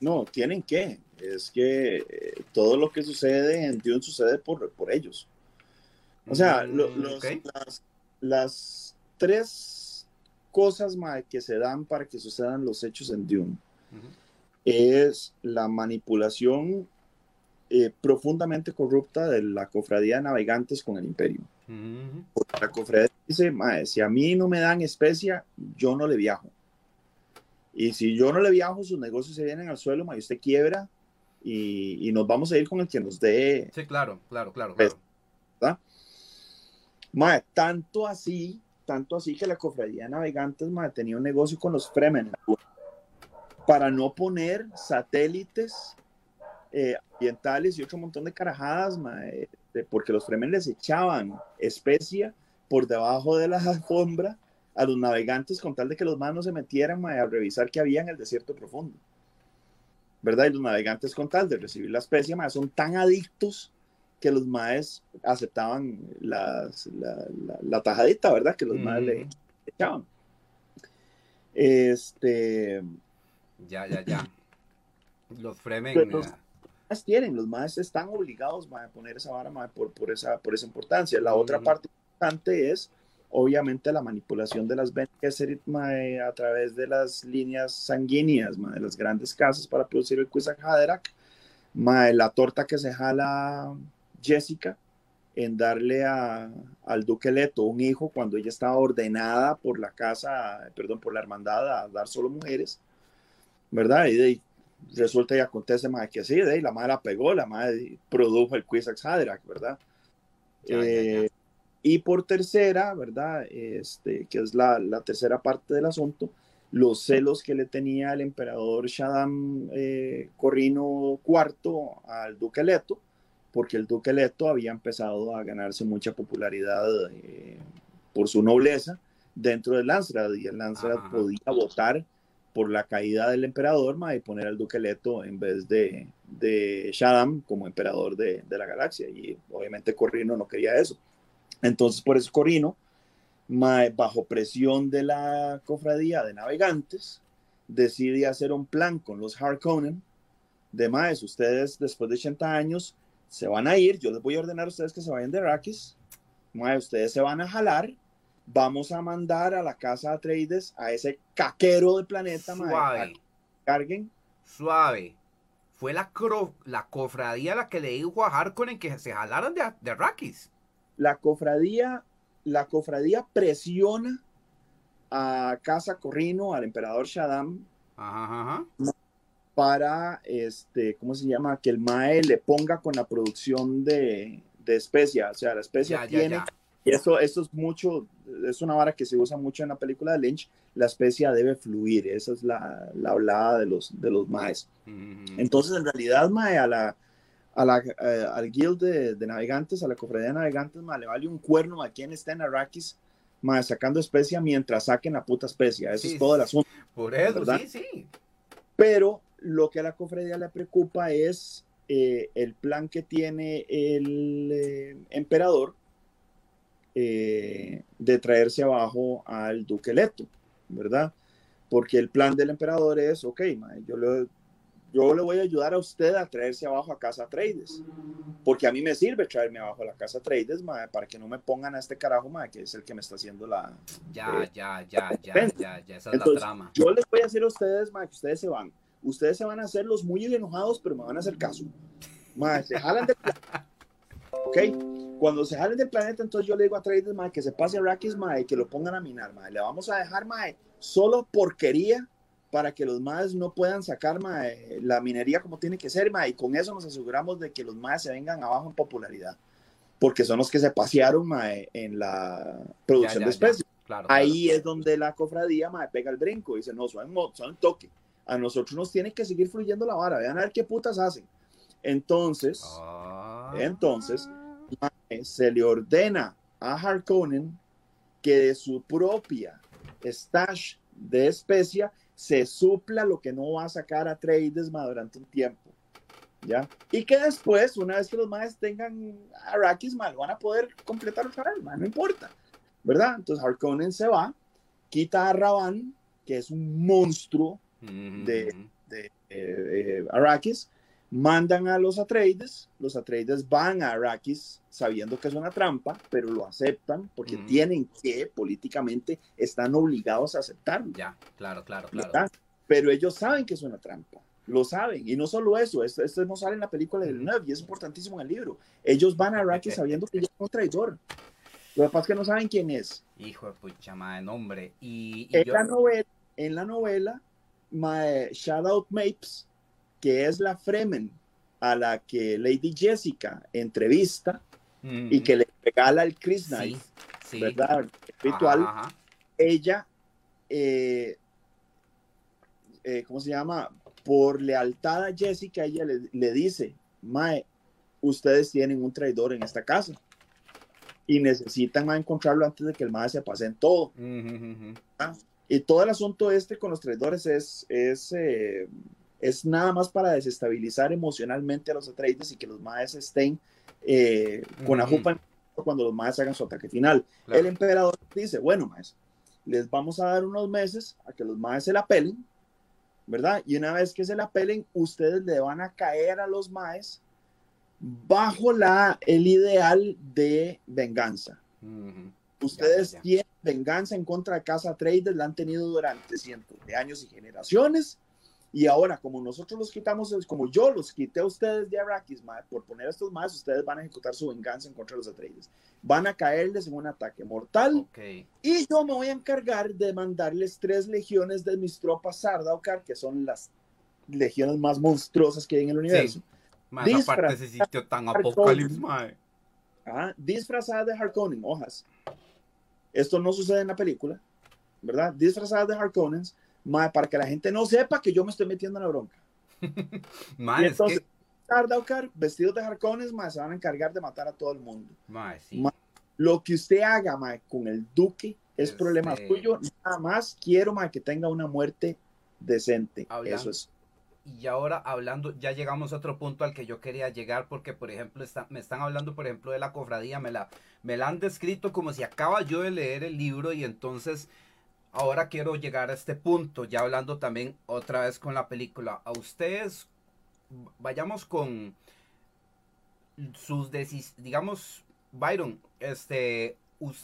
no, tienen que. Es que eh, todo lo que sucede en Dune sucede por, por ellos. O sea, Mm, los, las, las tres cosas que se dan para que sucedan los hechos en Dune Ujú. es la manipulación eh, profundamente corrupta de la cofradía de navegantes con el imperio. Porque La cofradía dice, "Mae, si a mí no me dan especia, yo no le viajo. Y si yo no le viajo, sus negocios se vienen al suelo, mae, usted quiebra y, y nos vamos a ir con el que nos dé Sí, claro, claro, claro, Pues, claro. Mae, tanto así, tanto así que la cofradía de navegantes mae, tenía un negocio con los Fremen para no poner satélites eh, ambientales y otro montón de carajadas, mae, de- porque los Fremen les echaban especia por debajo de la alfombra a los navegantes con tal de que los manos se metieran mae, a revisar qué había en el desierto profundo. ¿Verdad? Y los navegantes con tal de recibir la especia mae, son tan adictos que los maes aceptaban las- la, la- la tajadita, ¿verdad? Que los maes le echaban. Este, Ya, ya, ya. Los Fremen. Los- eh, maes tienen, los maes están obligados mae, a poner esa vara mae, por, por, esa, por esa importancia. La otra parte importante es, obviamente, la manipulación de las Bene Gesserit, mae, a través de las líneas sanguíneas, mae, de las grandes casas para producir el Kwisatz Haderach, mae, la torta que se jala Jessica en darle a, al duque Leto un hijo cuando ella estaba ordenada por la casa, perdón, por la hermandad a dar solo mujeres, ¿verdad? Y de ahí resulta y acontece más que sí, de ahí la madre la pegó, la madre produjo el Kwisatz Haderach, ¿verdad? Ya, ya, ya. Y por tercera, ¿verdad? Este, que es la, la tercera parte del asunto, los celos que le tenía el emperador Shaddam eh, Corrino IV al duque Leto, porque el duque Leto había empezado a ganarse mucha popularidad eh, por su nobleza dentro del Landsraad, y el Landsraad Ajá. podía votar por la caída del emperador ma, y poner al duque Leto en vez de, de Shaddam como emperador de, de la galaxia. Y obviamente Corrino no quería eso. Entonces, por eso Corrino, ma, bajo presión de la cofradía de navegantes, decide hacer un plan con los Harkonnen de más, ustedes después de 80 años se van a ir, yo les voy a ordenar a ustedes que se vayan de Arrakis, mae, ustedes se van a jalar, vamos a mandar a la casa Atreides, a ese caquero de planeta, mae, Suave, que carguen, suave. Fue la, la cofradía la que le dijo a Harkonnen que se jalaran de, de Arrakis. La cofradía, la cofradía presiona a Casa Corrino, al emperador Shaddam, Ajá, ajá. para, este, ¿cómo se llama? Que el MAE le ponga con la producción de, de especia. O sea, la especia Ya, ya, tiene, ya. y eso, eso es mucho, es una vara que se usa mucho en la película de Lynch, la especia debe fluir, esa es la, la hablada de los, de los MAEs. Entonces, en realidad, mae, a la, a la, eh, al guild de, de navegantes, a la cofradía de navegantes, mae, le vale un cuerno a quien está en Arrakis, sacando especia mientras saquen la puta especia. Eso Sí, es todo el asunto. Por eso, ¿verdad? sí, sí. Pero lo que a la cofradía le preocupa es eh, el plan que tiene el eh, emperador eh, de traerse abajo al duque Leto, ¿verdad? Porque el plan del emperador es, ok, yo, le, yo le voy a ayudar a usted a traerse abajo a Casa Trades, porque a mí me sirve traerme abajo a la Casa Trades, mae, para que no me pongan a este carajo, mae, que es el que me está haciendo la... Ya, Eh, ya, ya, ya, ya, ya. Esa es la Entonces, trama. Yo les voy a decir a ustedes, mae, que ustedes se van. Ustedes se van a hacer los muy enojados, pero me van a hacer caso. Mae, se jalan planeta. ¿Ok? Cuando se jalen del planeta, entonces yo le digo a Traders, mae, que se pase a Rakis, mae, que lo pongan a minar, mae. Le vamos a dejar, mae, solo porquería para que los maes no puedan sacar, mae, la minería como tiene que ser, mae. Y con eso nos aseguramos de que los maes se vengan abajo en popularidad. Porque son los que se pasearon, mae, en la producción Ya, de ya, especies. Claro, Ahí es donde la cofradía mae, pega el brinco y dice, no, suave un toque. A nosotros nos tiene que seguir fluyendo la vara, vean a ver qué putas hacen. Entonces, Ah. entonces, mae, se le ordena a Harkonnen que de su propia stash de especia se supla lo que no va a sacar a Trades mae, durante un tiempo. ¿Ya? Y que después, una vez que los maes tengan Arrakis, mae, lo van a poder completar otra vez, no importa. ¿verdad? Entonces Harkonnen se va, quita a Raban, que es un monstruo de- de, eh, Arrakis, mandan a los Atreides, los Atreides van a Arrakis sabiendo que es una trampa, pero lo aceptan porque Ujú. tienen que, políticamente, están obligados a aceptarlo. Ya, claro, claro, claro. ¿verdad? Pero ellos saben que es una trampa, lo saben. Y no solo eso, esto, esto no sale en la película del Ujú. 9 y es importantísimo en el libro. Ellos van a Arrakis sabiendo que son un traidor. Lo que pasa es que no saben quién es. Hijo de pucha madre, nombre. Y, y En yo- la novela, en la novela my, Shadow Mapes, que es la Fremen a la que Lady Jessica entrevista y Ujú. que le regala el Chris Sí, sí. ¿verdad? El ritual. Ajá, ajá. ella, eh, eh, ¿cómo se llama? Por lealtad a Jessica, ella le, le dice, Mae, ustedes tienen un traidor en esta casa y necesitan mae, encontrarlo antes de que el Mae se pase en todo. Ujú. Y todo el asunto este con los traidores es, es, eh, es nada más para desestabilizar emocionalmente a los Atreides y que los Maes estén eh, con la jupa en- cuando los Maes hagan su ataque final. Claro. El emperador dice, bueno, Maes, les vamos a dar unos meses a que los Maes se la pelen, ¿verdad? Y una vez que se la pelen, ustedes le van a caer a los Maes bajo la, el ideal de venganza. Ustedes ya. tienen venganza en contra de Casa Traders, la han tenido durante cientos de años y generaciones. Y ahora, como nosotros los quitamos, como yo los quité a ustedes de Arrakis, mae, por poner a estos más, ustedes van a ejecutar su venganza en contra de los Atreides. Van a caerles en un ataque mortal. Ok. Y yo me voy a encargar de mandarles tres legiones de mis tropas Sardaukar, que son las legiones más monstruosas que hay en el universo. Más aparte ese sitio tan apocalipsis. Ah, disfrazadas de Harkonnen, hojas. Esto no sucede en la película, ¿verdad? Disfrazadas de Harkonnens, mae, para que la gente no sepa que yo me estoy metiendo en la bronca. Mae, y es entonces, que... Sardaukar, vestidos de mae, se van a encargar de matar a todo el mundo. Mae, sí. Ma- Lo que usted haga, mae, con el duque es Este- problema suyo. Nada más quiero, mae, que tenga una muerte decente. Eso es. Y ahora hablando, ya llegamos a otro punto al que yo quería llegar porque, por ejemplo, está- me están hablando, por ejemplo, de la cofradía, me la, me la han descrito como si acaba yo de leer el libro y entonces ahora quiero llegar a este punto, ya hablando también otra vez con la película. A ustedes, vayamos con sus decisiones, digamos, Byron, este,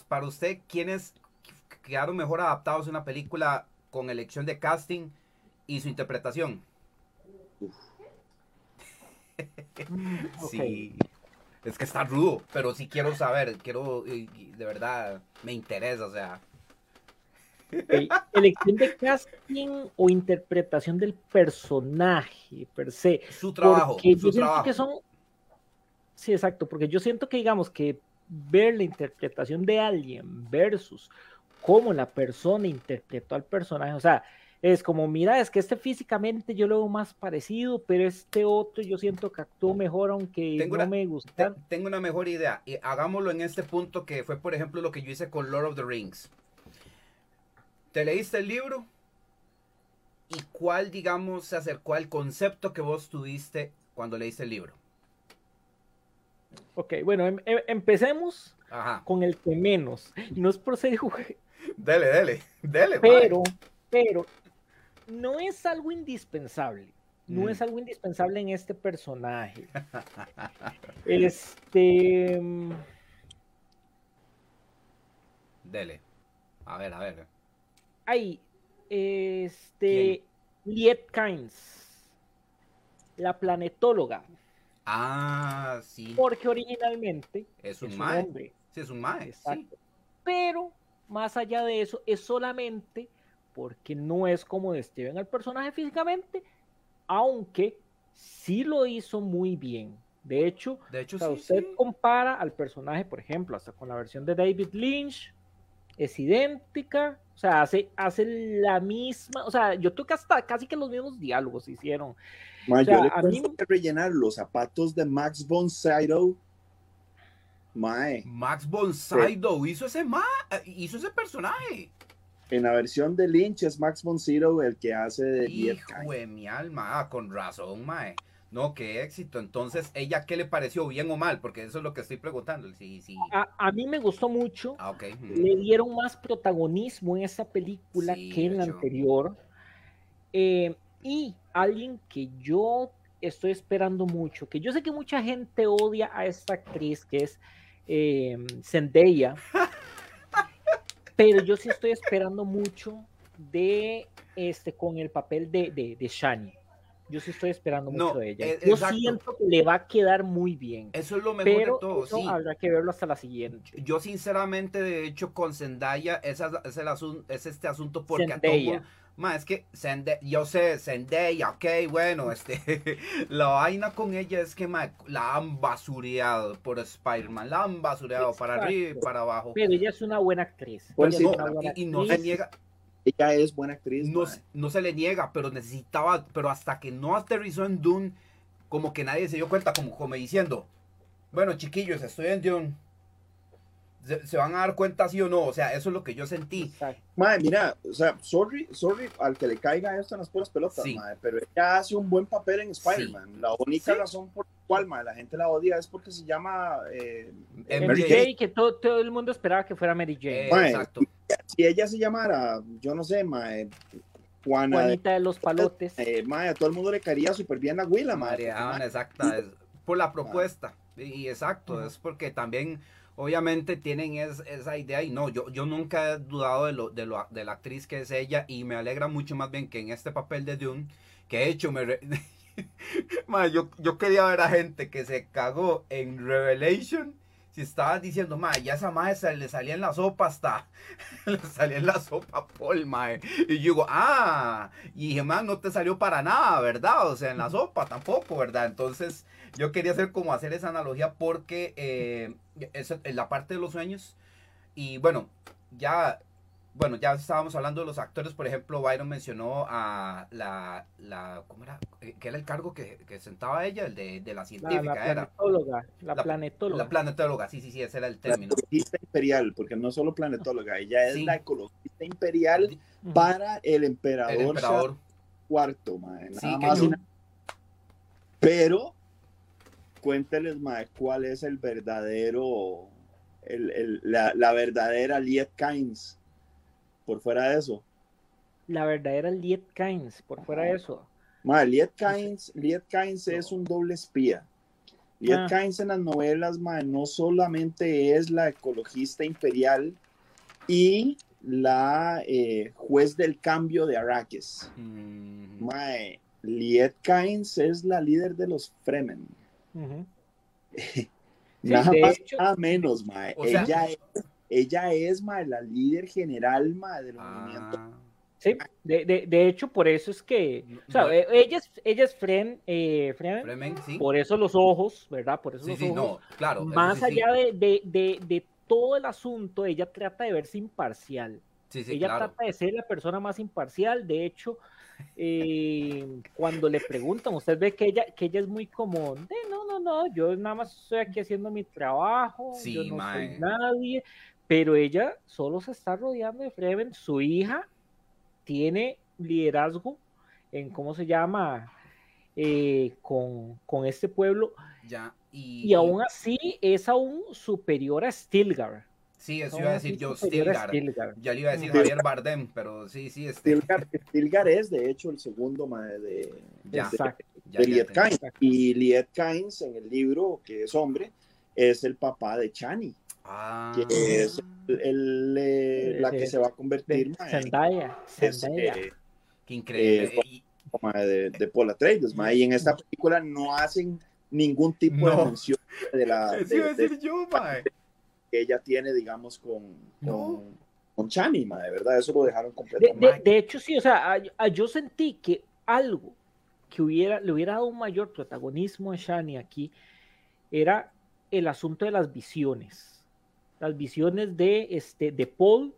para usted, ¿quiénes quedaron mejor adaptados en la película con elección de casting y su interpretación? Sí. Es que está rudo, pero sí quiero saber, quiero, de verdad, me interesa, o sea. Elección de casting o interpretación del personaje per se. Su trabajo, Porque yo su siento trabajo. que son. Sí, exacto, porque yo siento que, digamos, que ver la interpretación de alguien versus cómo la persona interpretó al personaje, o sea, es como, mira, es que este físicamente yo lo veo más parecido, pero este otro yo siento que actuó mejor, aunque Tengo no una- me Te- gusta. tengo una mejor idea. Y hagámoslo en este punto que fue, por ejemplo, lo que yo hice con Lord of the Rings. ¿Te leíste el libro? ¿Y cuál, digamos, se acercó al concepto que vos tuviste cuando leíste el libro? Ok, bueno, em- em- empecemos Ajá. con el que menos. Y no es por ser Dele, dele, dele. pero, pero no es algo indispensable. No Mm. es algo indispensable en este personaje. Este. mm, Dele. A ver, a ver. Ay, este. Liet Kynes. La planetóloga. Ah, sí. Porque originalmente Es un es un mae. hombre. Sí, es un mae. Sí. Pero, más allá de eso, es solamente porque no es como describen al personaje físicamente, aunque sí lo hizo muy bien. De hecho, De hecho, o sea, sí. usted sí. compara al personaje, por ejemplo, hasta con la versión de David Lynch, es idéntica, o sea, hace, hace la misma, o sea, yo creo que hasta casi que los mismos diálogos hicieron. Ma, O sea, yo le a mí- tengo que rellenar los zapatos de Max von Sydow. Mae, Max von Sydow hizo ese ma hizo ese personaje. en la versión de Lynch es Max von Sydow el que hace de Hijo de mi alma, ah, con razón, mae. No, qué éxito. Entonces, ¿ella qué le pareció, bien o mal? Porque eso es lo que estoy preguntando. Sí, sí. A, a mí me gustó mucho, Ah, ok. ujú. le dieron más protagonismo en esa película Sí, que en la anterior. Eh, Y alguien que yo estoy esperando mucho, que yo sé que mucha gente odia a esta actriz, que es eh, Zendaya, pero yo sí estoy esperando mucho de este con el papel de, de, de Shani. Yo sí estoy esperando mucho de ella. Yo siento que le va a quedar muy bien. Eso es lo mejor de todo. Eso sí. habrá que verlo hasta la siguiente. Yo, sinceramente, de hecho, con Zendaya es, es, el asunto, es este asunto porque Zendaya. a todo Ma, es que Zendaya, yo sé, Zendaya, ok, bueno, este, la vaina con ella es que ma, la han basureado por Spider-Man, la han basureado para arriba y para abajo. Pero ella es una buena actriz. Pues no, buena y, y, no se niega, ella es buena actriz. No, no, se le niega, pero necesitaba, pero hasta que no aterrizó en Dune, como que nadie se dio cuenta, como, como diciendo, bueno, chiquillos, estoy en Dune. Se, van a dar cuenta sí o no, o sea, eso es lo que yo sentí. Madre, mira, o sea, sorry, sorry al que le caiga esto en las puras pelotas, madre, pero ella hace un buen papel en Spider-Man. La única razón por la cual madre, la gente la odia es porque se llama eh, Mary Jane, que todo, todo, el mundo esperaba que fuera Mary Jane. Eh, exacto si ella se llamara, yo no sé, mae, Juana. Juanita de los palotes. Eh, mae, a todo el mundo le caería súper bien la huila, mae. exacta, es por la propuesta. Y, exacto, es porque también, obviamente, tienen esa idea. Y no, yo, yo nunca he dudado de, lo, de, lo, de la actriz que es ella. Y me alegra mucho más bien que en este papel de Dune, que he hecho, me. yo, yo quería ver a gente que se cagó en Revelation si estabas diciendo, mae, ya esa mae le salía en la sopa hasta, le salía en la sopa Paul, mae. Y yo digo, ah, y dije, no te salió para nada, ¿verdad? O sea, en la sopa tampoco, ¿verdad? Entonces, yo quería hacer como hacer esa analogía porque eh, es la parte de los sueños. Y bueno, ya bueno, ya estábamos hablando de los actores, por ejemplo, Byron mencionó a la, la ¿cómo era? Eh, ¿Qué era el cargo que, que sentaba ella? El de, de la científica, la, la planetóloga, La, planetóloga. La planetóloga, sí, sí, sí, ese era el término. La ecologista imperial, porque no solo planetóloga, ella es la ecologista imperial para el emperador, el emperador. cuarto, madre, nada sí, más. Yo... Pero, cuénteles, madre, cuál es el verdadero, el, el, la, la verdadera Liet Kynes por fuera de eso. La verdadera Liet Kynes, por fuera de eso. Madre, Liet Kynes, Liet Kynes es un doble espía. Liet ah. Kynes en las novelas, madre, no solamente es la ecologista imperial y la eh, juez del cambio de Arrakis. Mm. Madre, Liet Kynes es la líder de los Fremen. nada más, nada menos, madre. Ella es ella es la líder general del movimiento. Ah. Sí, de, de, de, hecho, por eso es que, o sea, e, ella es, ella es Fren, eh, sí. por eso los ojos, ¿verdad? Por eso sí, los sí, ojos. No, claro. Más allá de, de, todo el asunto, ella trata de verse imparcial. ella claro. trata de ser la persona más imparcial. De hecho, eh, cuando le preguntan, usted ve que ella, que ella es muy común. De, no, no, no, yo nada más estoy aquí haciendo mi trabajo, yo no soy nadie pero ella solo se está rodeando de Fremen. Su hija tiene liderazgo en, ¿cómo se llama? Eh, con, con, este pueblo. Ya, y, y, aún así es aún superior a Stilgar. Sí, eso iba a decir yo, Stilgar. Ya le iba a decir Javier Bardem, pero sí, sí. Este... Stilgar, Stilgar es de hecho el segundo de, de, ya, de, de Liet Kynes. Y Liet Kynes en el libro, que es hombre, es el papá de Chani. Ah. Que es el, el, la que se va a convertir en Zendaya. Zendaya. Eh, Qué increíble. Eh, de, de Paul Atreides, y en esta película no hacen ningún tipo no. de mención de la de, decir yo, que ella tiene, digamos, con, no. con, con Chani, de verdad, eso lo dejaron completamente. De, de, de hecho, sí, o sea, a, a, yo sentí que algo que hubiera, le hubiera dado un mayor protagonismo a Shani aquí era el asunto de las visiones las visiones de, este, de Paul,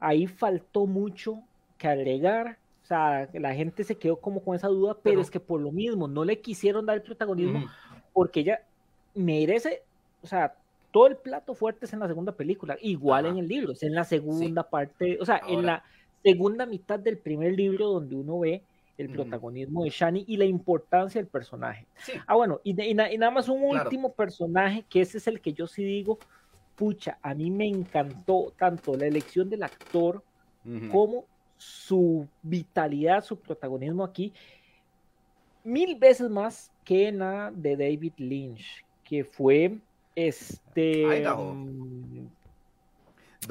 ahí faltó mucho que agregar. O sea, la gente se quedó como con esa duda, pero, pero es que por lo mismo no le quisieron dar el protagonismo mm. porque ella merece, o sea, todo el plato fuerte es en la segunda película, igual Ajá. en el libro, es en la segunda sí. parte, o sea, Ahora. en la segunda mitad del primer libro donde uno ve el protagonismo mm. de Shani y la importancia del personaje. Sí. Ah, bueno, y, y, y, nada más un claro. último personaje, que ese es el que yo sí digo, pucha, a mí me encantó tanto la elección del actor uh -huh. como su vitalidad, su protagonismo aquí, mil veces más que en la de David Lynch, que fue este. Mm,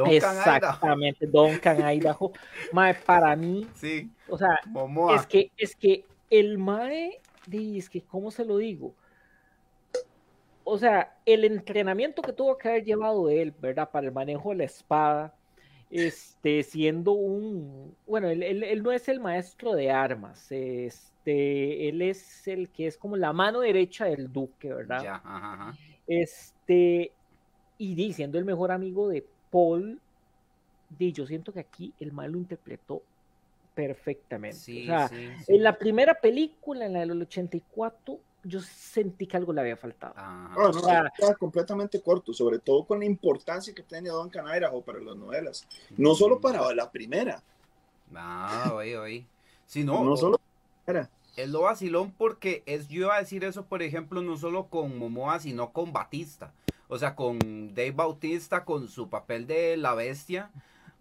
exactamente, Duncan Idaho. Mae, para mí, sí. o sea, es que, es que el Mae, es que, ¿cómo se lo digo? O sea, el entrenamiento que tuvo que haber llevado él, ¿verdad? Para el manejo de la espada, este, siendo un, bueno, él, él, no es el maestro de armas, este, él es el que es como la mano derecha del duque, ¿verdad? Ya, ajá, ajá. Este, y diciendo el mejor amigo de Paul, di, yo siento que aquí el mal lo interpretó perfectamente. o sea, en la primera película, en la del 84, yo sentí que algo le había faltado. Ah, no, estaba completamente corto, sobre todo con la importancia que tenía Don Canairajo para las novelas. No solo para la primera. Ah, oye, oye. Sí, no, no solo para es lo vacilón porque es, yo iba a decir eso, por ejemplo, no solo con Momoa, sino con Batista. O sea, con Dave Bautista, con su papel de la bestia.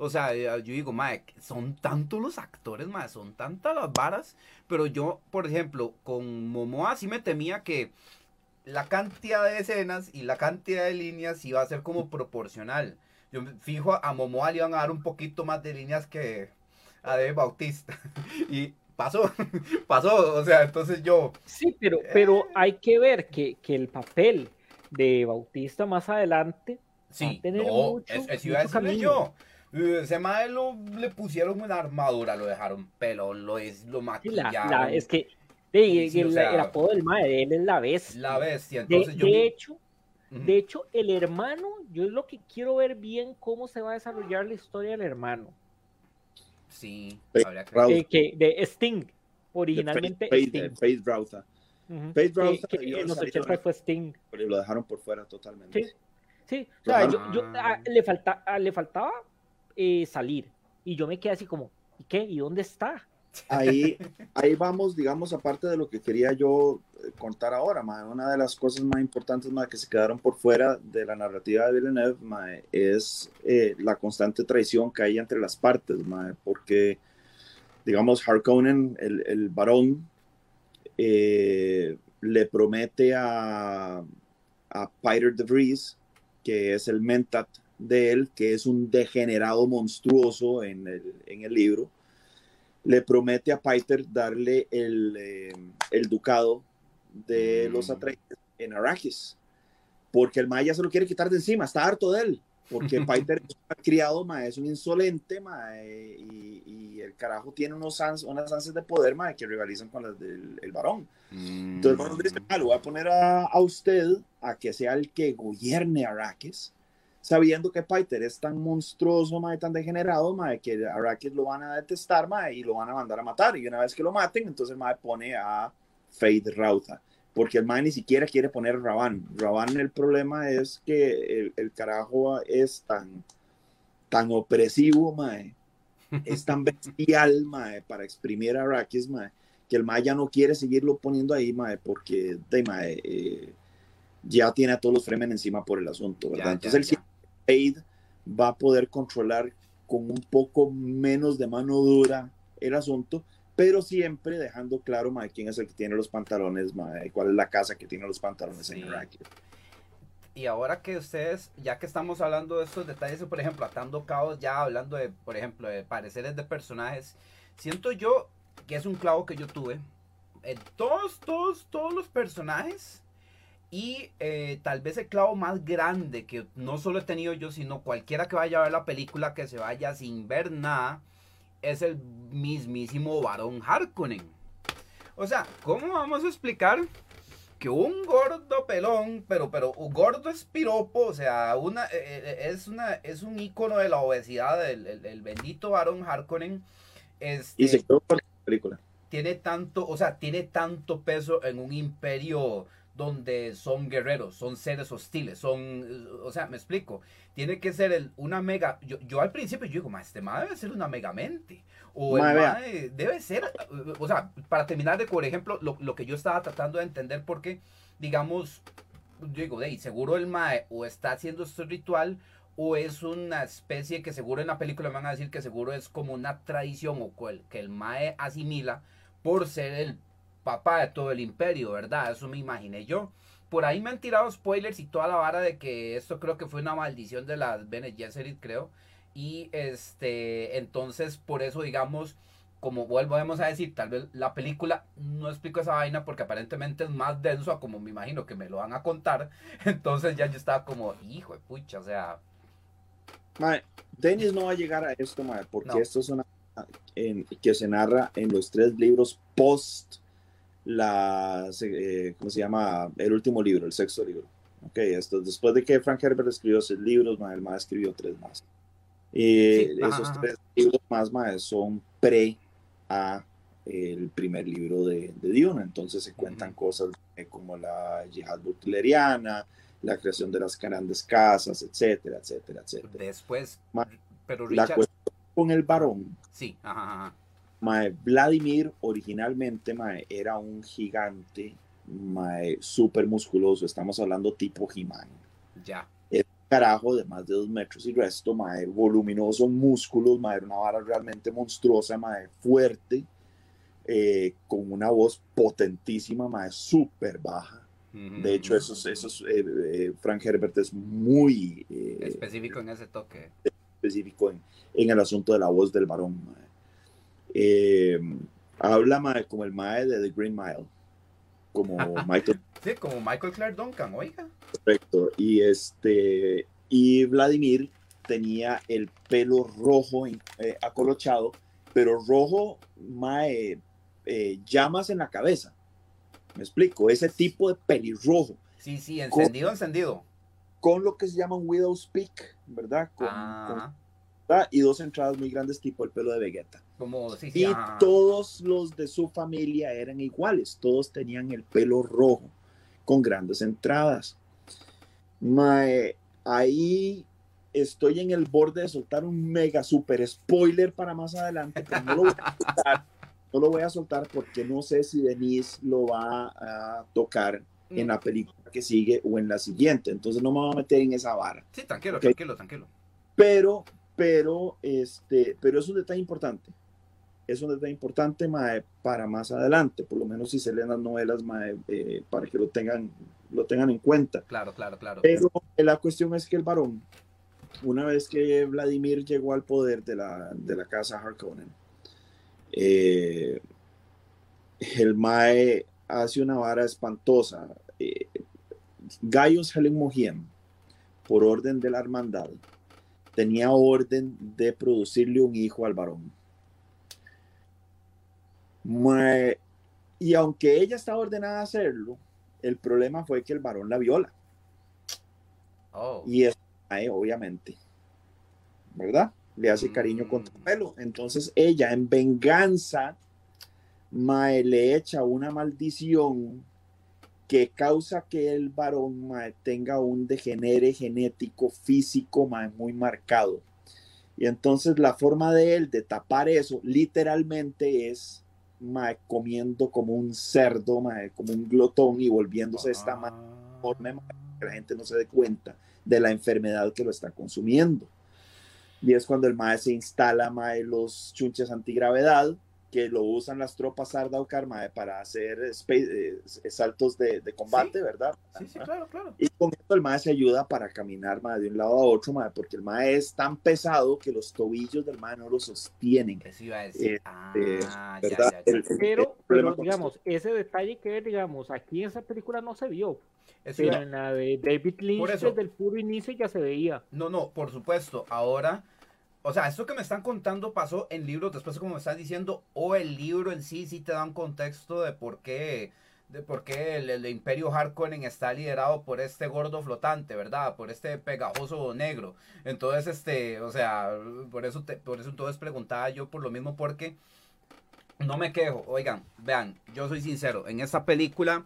O sea, yo digo, Mike, son tantos los actores, mae, son tantas las varas. Pero yo, por ejemplo, con Momoa sí me temía que la cantidad de escenas y la cantidad de líneas iba a ser como proporcional. Yo fijo, a Momoa le iban a dar un poquito más de líneas que a Dave Bautista. y pasó, pasó, o sea, entonces yo... Sí, pero, pero hay que ver que, el papel de Bautista más adelante sí, va a tener mucho, es, iba a yo. Ese madre le pusieron una armadura, lo dejaron pelo, lo, lo maquillaron. es que el, apodo del madre él es la bestia. La bestia, entonces de, de hecho, de hecho, el hermano, yo es lo que quiero ver bien cómo se va a desarrollar la historia del hermano. Sí, que... de Sting, originalmente Face, Sting. Face Browser. Face Browser en los 80 fue Sting. Pero lo dejaron por fuera totalmente. Sí, sí. O sea, yo, yo ah, le, falta, ah, le faltaba eh, salir. Y yo me quedé así como, ¿y qué? ¿Y dónde está? Ahí, ahí vamos, digamos, aparte de lo que quería yo eh, contar ahora, una de las cosas más importantes más que se quedaron por fuera de la narrativa de Villeneuve es eh, la constante traición que hay entre las partes, porque, digamos, Harkonnen, el, el varón, le promete a, a Peter de Vries, que es el mentat de él, que es un degenerado monstruoso en el, en el libro, le promete a Peter darle el, eh, el ducado de los mm. Atreides en Arrakis, porque el Maya se lo quiere quitar de encima, está harto de él, porque Peter es un criado, ma, es un insolente, ma, y, y, el carajo tiene unos unas ansias de poder, ma, que rivalizan con las del el varón. Entonces, cuando dice, ah, lo voy a poner a, a, usted a que sea el que gobierne Arrakis, sabiendo que Peter es tan monstruoso, mae, tan degenerado, mae, que Arrakis lo van a detestar, mae, y lo van a mandar a matar. Y una vez que lo maten, entonces mae pone a Fade Rauta. Porque el mae ni siquiera quiere poner Raban. Raban el problema es que el, carajo es tan, tan opresivo, mae. Es tan bestial, mae, para exprimir a mae, que el mae ya no quiere seguirlo poniendo ahí, mae, porque de, mae, eh, ya tiene a todos los Fremen encima por el asunto, ¿verdad? Entonces él Aid va a poder controlar con un poco menos de mano dura el asunto, pero siempre dejando claro quién es el que tiene los pantalones, cuál es la casa que tiene los pantalones en Irak. Y ahora que ustedes, ya que estamos hablando de estos detalles, por ejemplo, atando cabos, ya hablando de, por ejemplo, de pareceres de personajes, siento yo que es un clavo que yo tuve. En todos, todos, todos los personajes y eh, tal vez el clavo más grande que no solo he tenido yo, sino cualquiera que vaya a ver la película que se vaya sin ver nada, es el mismísimo varón Harkonnen. O sea, ¿cómo vamos a explicar que un gordo pelón, pero, pero un gordo espiropo, o sea, una, eh, eh, es, una, es un icono de la obesidad, el, bendito varón Harkonnen. Este, y se quedó con la película. Tiene tanto, o sea, tiene tanto peso en un imperio donde son guerreros, son seres hostiles, son, o sea, me explico, tiene que ser el, una mega, yo, yo al principio yo digo, este ma debe ser una megamente, o el debe ser, o sea, para terminar de, por ejemplo, lo, lo, que yo estaba tratando de entender, porque, digamos, yo digo, de seguro el mae o está haciendo este ritual, o es una especie que seguro en la película me van a decir que seguro es como una tradición o que el Mae asimila por ser el papá de todo el imperio, ¿verdad? Eso me imaginé yo. Por ahí me han tirado spoilers y toda la vara de que esto creo que fue una maldición de las Bene Gesserit, creo. Y este, entonces por eso digamos, como volvemos a decir, tal vez la película no explico esa vaina porque aparentemente es más denso a como me imagino que me lo van a contar. Entonces ya yo estaba como, hijo de pucha, o sea. Mae, Dennis no va a llegar a esto, mae, porque esto es una en, que se narra en los tres libros post la, eh, ¿cómo se llama? El último libro, el sexto libro. Ok, esto, después de que Frank Herbert escribió seis libros, mae, el más escribió tres más. Y esos tres libros más, mae, son pre a el primer libro de, de Dune. Entonces se cuentan cosas como la yihad butleriana, la creación de las grandes casas, etcétera, etcétera, etcétera. Después, pero Richard... La cuestión con el varón. Sí, ajá, Mae, Vladimir originalmente mae, era un gigante mae, súper musculoso. Estamos hablando tipo He-Man. Ya. Es un carajo de más de dos metros y resto, mae, voluminoso, músculos, mae, una vara realmente monstruosa, mae, fuerte, eh, con una voz potentísima, mae, súper baja. De hecho, eso, eso eh, eh, Frank Herbert es muy específico en ese toque. Específico en, en, el asunto de la voz del varón. Habla como el mae de The Green Mile, como Michael. sí, como Michael Clark Duncan, oiga. Correcto. Y este y Vladimir tenía el pelo rojo acolochado, pero rojo mae llamas en la cabeza. Me explico, ese tipo de pelirrojo. Sí, sí, encendido, encendido. Con lo que se llama un Widow's Peak, ¿verdad? Con, y dos entradas muy grandes, tipo el pelo de Vegeta. Como, y todos los de su familia eran iguales, todos tenían el pelo rojo, con grandes entradas. ahí estoy en el borde de soltar un mega super spoiler para más adelante, pero no lo voy a no lo voy a soltar porque no sé si Denise lo va a tocar en la mm. película que sigue o en la siguiente. Entonces no me voy a meter en esa vara. Sí, tranquilo, tranquilo, tranquilo. Pero, pero, este, pero es un detalle importante. Es un detalle importante mae, para más adelante, por lo menos si se leen las novelas mae, eh, para que lo tengan, lo tengan en cuenta. Claro, claro, claro. Pero la cuestión es que el varón, una vez que Vladimir llegó al poder de la, de la casa Harkonnen, eh, el Mae hace una vara espantosa. Eh, Gaius Helen Mohien, por orden de la hermandad, tenía orden de producirle un hijo al varón. Y aunque ella estaba ordenada a hacerlo, el problema fue que el varón la viola. Oh. Y es obviamente, ¿verdad? le hace cariño con tu mm. pelo. Entonces ella en venganza, mae, le echa una maldición que causa que el varón mae, tenga un degenere genético físico mae, muy marcado. Y entonces la forma de él de tapar eso literalmente es mae, comiendo como un cerdo, mae, como un glotón y volviéndose esta esta forma que la gente no se dé cuenta de la enfermedad que lo está consumiendo. Y es cuando el MAE se instala MAE los chunches antigravedad, que lo usan las tropas Sardaukar MAE para hacer eh, saltos de, de combate, ¿verdad? Sí, sí, claro, claro. Y con esto el MAE se ayuda para caminar MAE de un lado a otro, MAE, porque el MAE es tan pesado que los tobillos del MAE no lo sostienen. Eso iba a decir. Este, ah, ¿verdad? pero, pero digamos, ese detalle que, digamos, aquí en esa película no se vio. pero en la de David Lynch desde el puro inicio ya se veía. No, no, por supuesto. Ahora o sea, esto que me están contando pasó en libros, después como me estás diciendo, o el libro en sí sí te da un contexto de por qué, de por qué el, Imperio Harkonnen está liderado por este gordo flotante, ¿verdad? Por este pegajoso negro. Entonces, este, o sea, por eso, te, por eso entonces preguntaba yo por lo mismo, porque no me quejo. Oigan, vean, yo soy sincero, en esta película...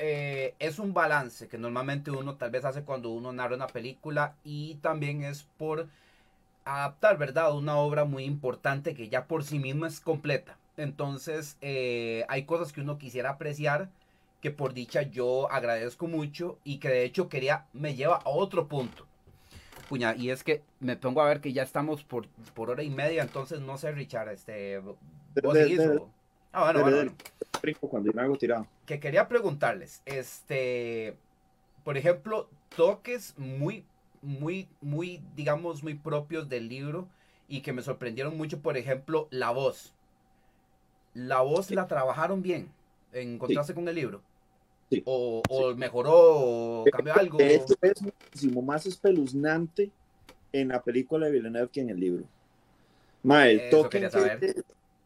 Eh, es un balance que normalmente uno tal vez hace cuando uno narra una película y también es por adaptar, ¿verdad? Una obra muy importante que ya por sí misma es completa. Entonces, eh, hay cosas que uno quisiera apreciar, que por dicha yo agradezco mucho y que de hecho quería, me lleva a otro punto. puña, y es que me pongo a ver que ya estamos por, por hora y media, entonces no sé, Richard, este, ¿vos seguís o- Ah, bueno, bueno, bueno. Cuando me hago tirado. que quería preguntarles, este, por ejemplo, toques muy, muy, muy, digamos, muy propios del libro y que me sorprendieron mucho, por ejemplo, la voz. La voz la trabajaron bien en contraste con el libro. Sí. O, o mejoró, o cambió algo. Hecho, es muchísimo más espeluznante en la película de Villeneuve que en el libro. Ma, el Eso toque en que,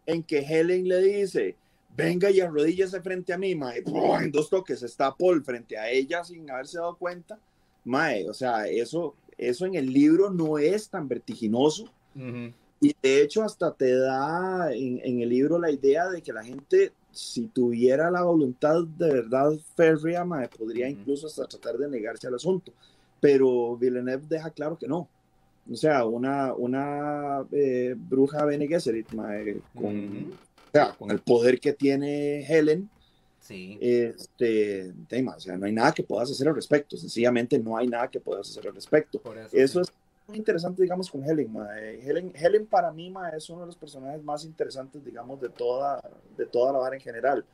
en que Helen le dice, venga y arrodíllese frente a mí. ¡pum! En dos toques está Paul frente a ella sin haberse dado cuenta. Mae, o sea, eso, eso en el libro no es tan vertiginoso. Y de hecho hasta te da en, en el libro la idea de que la gente, si tuviera la voluntad de verdad férrea, mae, podría incluso hasta tratar de negarse al asunto. Pero Villeneuve deja claro que no. O sea, una, una eh, bruja Bene Gesserit, mae, con, o sea, con el poder que tiene Helen, Sí. este, tema, o sea, no hay nada que puedas hacer al respecto. Sencillamente no hay nada que puedas hacer al respecto. por eso, Eso sí. es muy interesante, digamos, con Helen. ma. Eh, Helen, Helen para mí ma, es uno de los personajes más interesantes, digamos, de toda, de toda la vara en general.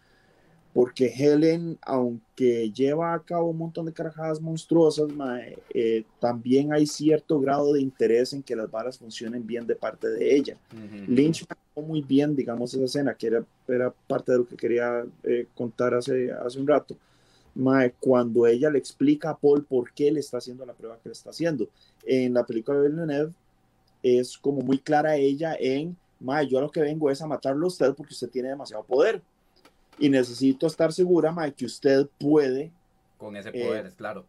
Porque Helen, aunque lleva a cabo un montón de carajadas monstruosas, ma, eh, también hay cierto grado de interés en que las varas funcionen bien de parte de ella. Ujú. Lynch manejó muy bien, digamos, esa escena, que era, era parte de lo que quería eh, contar hace, hace un rato. Mae, cuando ella le explica a Paul por qué le está haciendo la prueba que le está haciendo. En la película de Villeneuve es como muy clara ella en, Mae, yo a lo que vengo es a matarlo a usted porque usted tiene demasiado poder. Y necesito estar segura, Mae, que usted puede, Con ese eh, poder, es claro.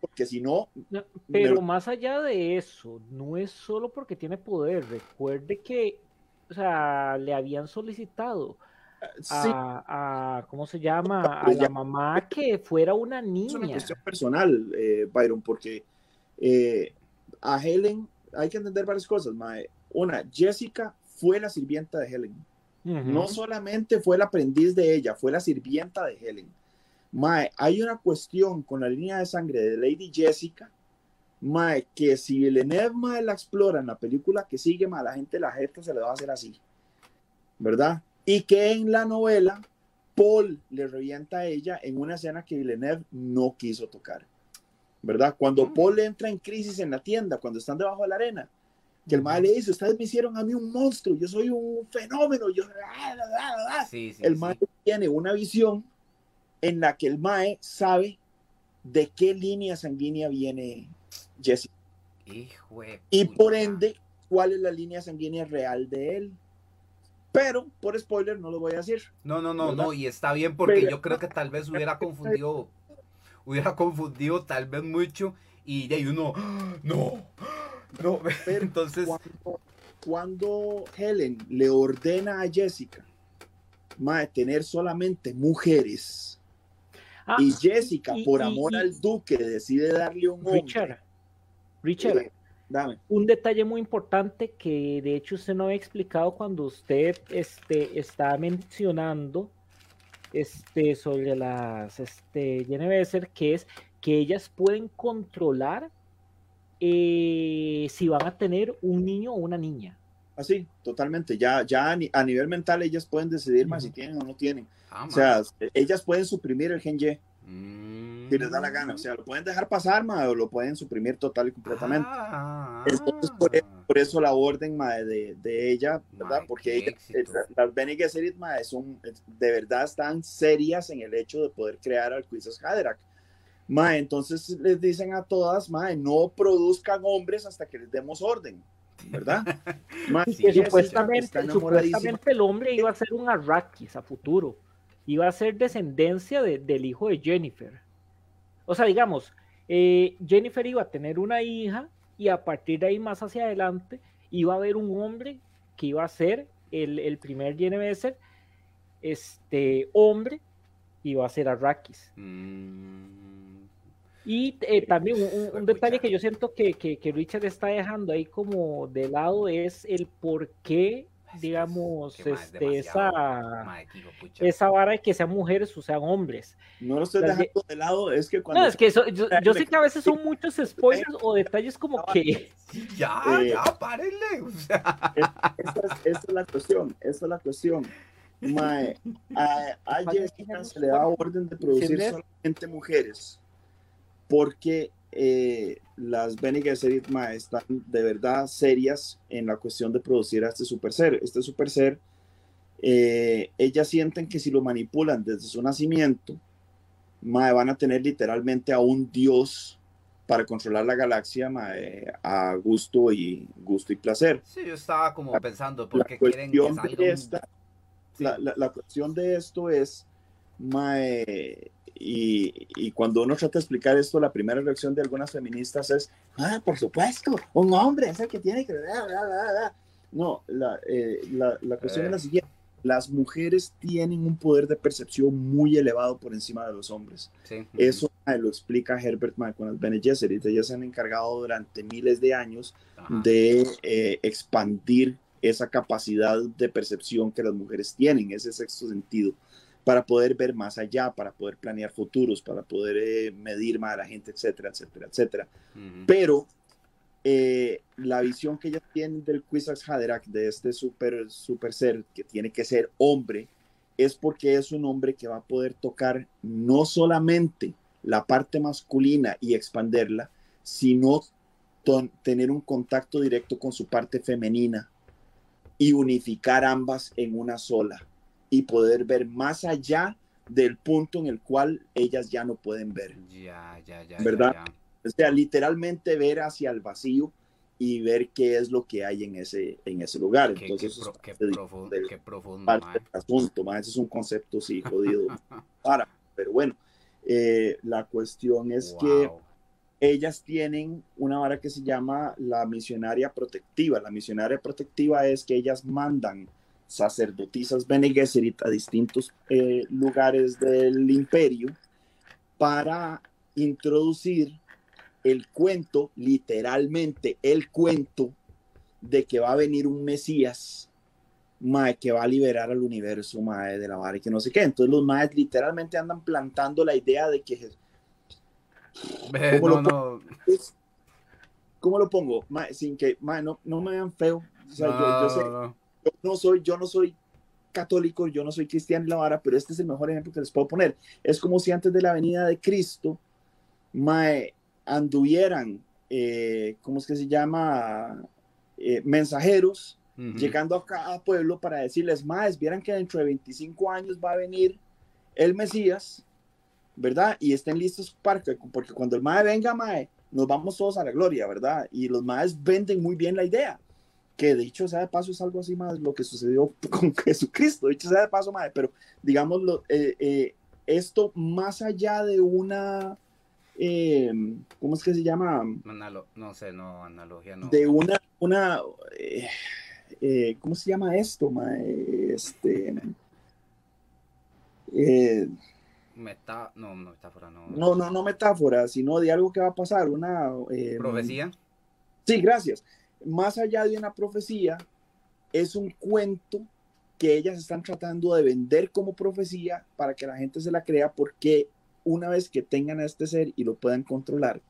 porque si no, No, pero Me- más allá de eso, no es solo porque tiene poder. Recuerde que, o sea, le habían solicitado sí, a, a- ¿cómo se llama? A Pues la mamá que fuera una es una niña. cuestión personal, eh, Byron, porque eh, a Helen hay que entender varias cosas. mae. Una, Jessica fue la sirvienta de Helen. No solamente fue el aprendiz de ella, fue la sirvienta de Helen. Mae, hay una cuestión con la línea de sangre de Lady Jessica, mae, que si Villeneuve mae, la explora en la película que sigue, mae, la gente la jeta se le va a hacer así, ¿verdad? Y que en la novela Paul le revienta a ella en una escena que Villeneuve no quiso tocar, ¿verdad? Cuando Mm. Paul entra en crisis en la tienda, cuando están debajo de la arena, que el mae le dice, ustedes me hicieron a mí un monstruo, yo soy un fenómeno, yo... Sí, sí. el sí. mae tiene una visión en la que el mae sabe de qué línea sanguínea viene Jessica Hijo de y por ende cuál es la línea sanguínea real de él. Pero por spoiler no lo voy a decir. No, no, no, ¿verdad? no, y está bien porque Pero- yo creo que tal vez hubiera confundido, hubiera confundido tal vez mucho y de ahí uno, ¡Ah! no, no, Pero entonces, Cuando, cuando Helen le ordena a Jessica tener solamente mujeres Ah, y Jessica y- por y- amor y- al duque decide darle un hombre, Richard, Richard, dame. un detalle muy importante que de hecho usted no había explicado cuando usted este, está mencionando este, sobre las este, Besser, que es que ellas pueden controlar eh, si van a tener un niño o una niña. Así, totalmente. Ya, ya a, ni- a nivel mental ellas pueden decidir más si tienen o no tienen. ah, O sea, ellas pueden suprimir el gen Y si les da la gana. O sea, lo pueden dejar pasar, ma, o lo pueden suprimir total y completamente. Ah, Entonces, por eso- Por eso la orden ma, de, de ella, ¿verdad? Ma, Porque ella- las Bene Gesserit, ma, son, de verdad están serias en el hecho de poder crear al Quizás Haderach. Ma, entonces les dicen a todas, ma, no produzcan hombres hasta que les demos orden, ¿verdad? Ma, Sí, que supuestamente, supuestamente el hombre iba a ser un Arrakis a futuro. Iba a ser descendencia de- del hijo de Jennifer. O sea, digamos, eh, Jennifer iba a tener una hija y a partir de ahí más hacia adelante iba a haber un hombre que iba a ser el, el primer Jennifer, este hombre, iba a ser Arrakis. Mm, Y eh, también un, detalle que yo siento que, que, que Richard está dejando ahí como de lado es el por qué digamos, este, esa, esa vara de que sean mujeres o sean hombres. No lo estoy dejando de lado, es que cuando... No, es que yo, sé que a veces son muchos spoilers o detalles como que... Ya, eh, ya, párenle. esa, es, la cuestión, esa es la cuestión. Mae, a, a Jessica se le da orden de producir solamente mujeres porque eh, las Bene Gesserit están de verdad serias en la cuestión de producir a este super ser. Este super ser, eh, ellas sienten que si lo manipulan desde su nacimiento, van a tener literalmente a un dios para controlar la galaxia a gusto y gusto y placer. Sí, yo estaba como pensando, porque quieren que la, la, cuestión de esto es, y, cuando uno trata de explicar esto, la primera reacción de algunas feministas es, ah, por supuesto, un hombre es el que tiene que... No, la, eh, la, la cuestión es la eh. siguiente. Las mujeres tienen un poder de percepción muy elevado por encima de los hombres. Eso lo explica Herbert con las Bene Gesserit. Ellas se han encargado durante miles de años de eh, expandir esa capacidad de percepción que las mujeres tienen, ese sexto sentido para poder ver más allá, para poder planear futuros, para poder eh, medir más a la gente, etcétera, etcétera, etcétera. Pero eh, la visión que ella tiene del Kwisatz Haderach, de este super, super ser que tiene que ser hombre, es porque es un hombre que va a poder tocar no solamente la parte masculina y expanderla, sino tener un contacto directo con su parte femenina y unificar ambas en una sola y poder ver más allá del punto en el cual ellas ya no pueden ver. Ya, ya, ya. ¿Verdad? O sea, literalmente ver hacia el vacío y ver qué es lo que hay en ese, en ese lugar. Entonces, qué, profundo, qué profundo asunto, Ese es un concepto, sí, jodido. para, pero bueno, eh, la cuestión es que ellas tienen una vara que se llama la misionaria protectiva. La misionaria protectiva es que ellas mandan sacerdotisas Bene Gesserit a distintos eh, lugares del imperio para introducir el cuento, literalmente el cuento de que va a venir un Mesías mae, que va a liberar al universo mae, de la vara y que no sé qué. Entonces los maes literalmente andan plantando la idea de que... ¿Cómo, lo, ¿cómo lo pongo? sin que no, no me vean feo. yo, sé, yo no soy, yo no soy católico, yo no soy cristiano en la vara, pero este es el mejor ejemplo que les puedo poner. Es como si antes de la venida de Cristo, mae, anduvieran, eh, ¿cómo es que se llama? Eh, mensajeros llegando a cada pueblo para decirles, maes, vieran que dentro de 25 años va a venir el Mesías, ¿verdad? Y estén listos para porque cuando el mae venga, mae, nos vamos todos a la gloria, ¿verdad? Y los maes venden muy bien la idea que dicho sea de paso es algo así más lo que sucedió con Jesucristo, dicho sea de paso, madre, pero digamos, eh, eh, esto más allá de una, eh, ¿cómo es que se llama? no sé, no, analogía, no. De una, una ¿cómo se llama esto, madre? Este... Meta, no, metáfora, no. No, no, no metáfora, sino de algo que va a pasar, una... ¿Profecía? Sí, gracias más allá de una profecía, es un cuento que ellas están tratando de vender como profecía para que la gente se la crea porque una vez que tengan a este ser y lo puedan controlar,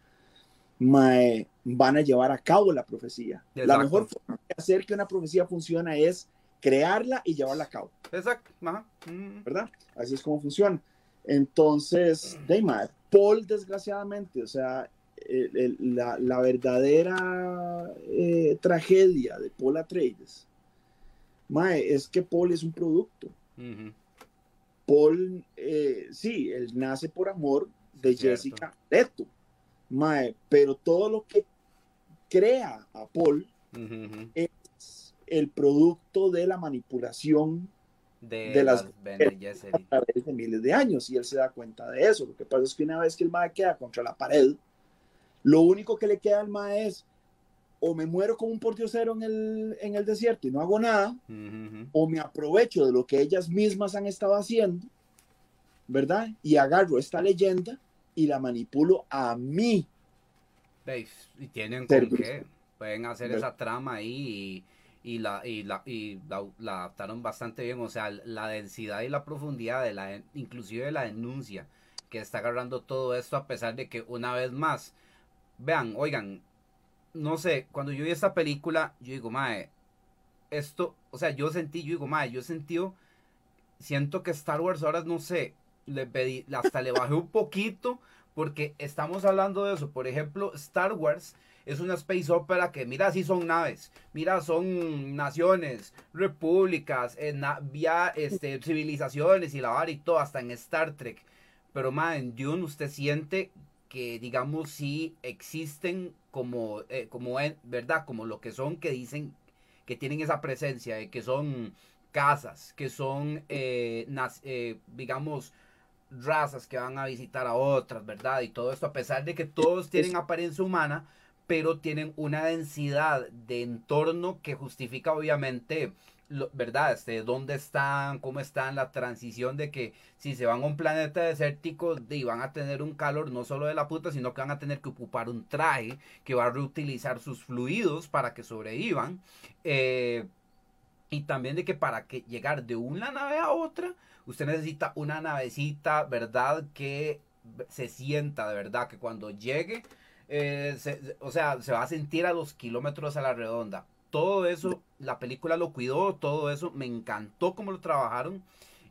van a llevar a cabo la profecía. La mejor forma de hacer que una profecía funcione es crearla y llevarla a cabo. Exacto. Mm. ¿Verdad? Así es como funciona. Entonces, Deimar, Paul, desgraciadamente, o sea, la, verdadera eh, tragedia de Paul Atreides Mae, es que Paul es un producto. Paul, eh, sí, él nace por amor de Jessica Leto. Mae, pero todo lo que crea a Paul es el producto de la manipulación de, las, a través de miles de años y él se da cuenta de eso. Lo que pasa es que una vez que el mae queda contra la pared, lo único que le queda al mae es o me muero como un portiocero en el, en el desierto y no hago nada, o me aprovecho de lo que ellas mismas han estado haciendo, ¿verdad? Y agarro esta leyenda y la manipulo a mí. ¿Veis? Y tienen con qué. Pueden hacer esa trama ahí y la, y la, y la, adaptaron bastante bien, o sea, la densidad y la profundidad de la, inclusive de la denuncia que está agarrando todo esto a pesar de que una vez más, vean, oigan, no sé, cuando yo vi esta película, yo digo, mae, esto, o sea, yo sentí, yo digo, mae, yo sentí, siento que Star Wars ahora, no sé, le pedí, hasta le bajé un poquito, porque estamos hablando de eso, por ejemplo, Star Wars es una space opera que, mira, sí son naves, mira, son naciones, repúblicas, eh, este, civilizaciones y la vara y todo, hasta en Star Trek. Pero, más en Dune usted siente que, digamos, sí existen como, eh, como, ¿verdad? Como lo que son, que dicen que tienen esa presencia, de que son casas, que son, eh, digamos, razas que van a visitar a otras, ¿verdad? Y todo esto, a pesar de que todos tienen apariencia humana, pero tienen una densidad de entorno que justifica obviamente, ¿verdad? Este, dónde están, cómo están, la transición de que si se van a un planeta desértico y van a tener un calor no solo de la puta, sino que van a tener que ocupar un traje que va a reutilizar sus fluidos para que sobrevivan. Eh, y también de que para que llegar de una nave a otra, usted necesita una navecita, ¿verdad? Que se sienta de verdad, que cuando llegue eh, o sea, se va a sentir a los kilómetros a la redonda. Todo eso, la película lo cuidó, todo eso, me encantó cómo lo trabajaron.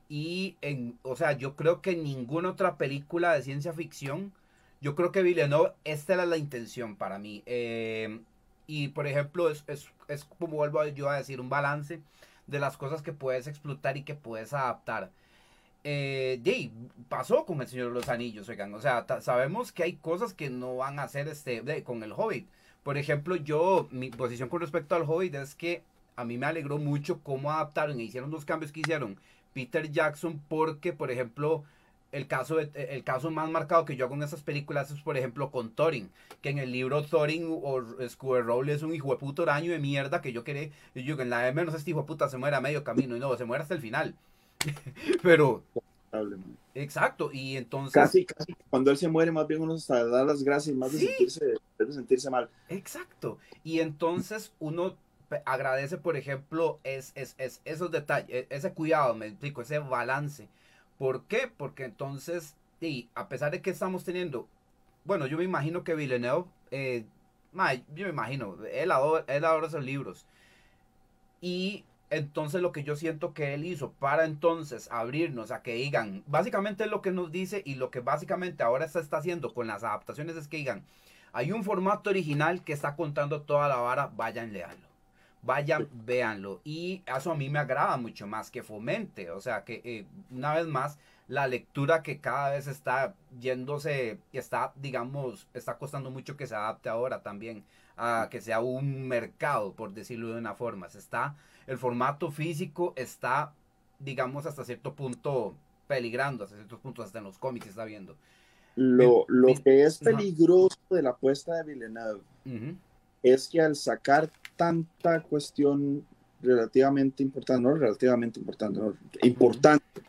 Y, en, o sea, yo creo que en ninguna otra película de ciencia ficción, yo creo que Villeneuve, esta era la intención para mí. Eh, y, por ejemplo, es, es, es como vuelvo yo a decir, un balance de las cosas que puedes explotar y que puedes adaptar eh, pasó con el Señor de los Anillos, oigan, o sea, sabemos que hay cosas que no van a hacer este, con el Hobbit. Por ejemplo, yo, mi posición con respecto al Hobbit es que a mí me alegró mucho cómo adaptaron e hicieron los cambios que hicieron Peter Jackson, porque, por ejemplo, el caso, el caso más marcado que yo hago en esas películas es, por ejemplo, con Thorin, que en el libro Thorin o Squirrel es un hijo de puto araño de mierda que yo quería, yo en la M no este hijo de puta se muere a medio camino, y no, se muere hasta el final. Pero. Exacto, y entonces. Casi, casi, cuando él se muere, más bien uno hasta da las gracias, más de, sentirse, de sentirse mal. Exacto, y entonces uno agradece, por ejemplo, es, es, es, esos detalles, e, ese cuidado, me explico, ese balance. ¿Por qué? Porque entonces, y a pesar de que estamos teniendo, bueno, yo me imagino que Villeneuve, eh, yo me imagino, él adora, él adora esos libros. Y entonces lo que yo siento que él hizo para entonces abrirnos a que digan, básicamente lo que nos dice y lo que básicamente ahora se está haciendo con las adaptaciones es que digan, hay un formato original que está contando toda la vara, vayan, leanlo. Vayan, véanlo. Y eso a mí me agrada mucho más que fomente. O sea, que eh, una vez más, la lectura que cada vez está yéndose, está, digamos, está costando mucho que se adapte ahora también a que sea un mercado, por decirlo de una forma. Se está el formato físico está, digamos, hasta cierto punto peligrando, hasta ciertos puntos, hasta en los cómics está viendo. Lo, lo que es peligroso de la apuesta de Villeneuve es que al sacar tanta cuestión relativamente importante, no relativamente importante, importante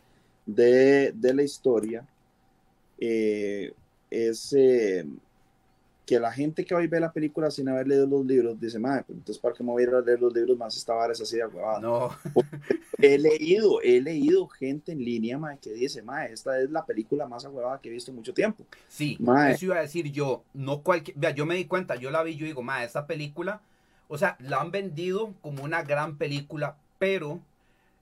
de, de, la historia, eh, es, eh, que la gente que hoy ve la película sin haber leído los libros dice, madre, pues entonces para qué me voy a ir a leer los libros más esta vara es así de huevada. No. he leído, he leído gente en línea, madre, que dice, madre, esta es la película más huevada que he visto en mucho tiempo. Sí, eso iba a decir yo, no cualquier, vea, yo me di cuenta, yo la vi, yo digo, madre, esta película, o sea, la han vendido como una gran película, pero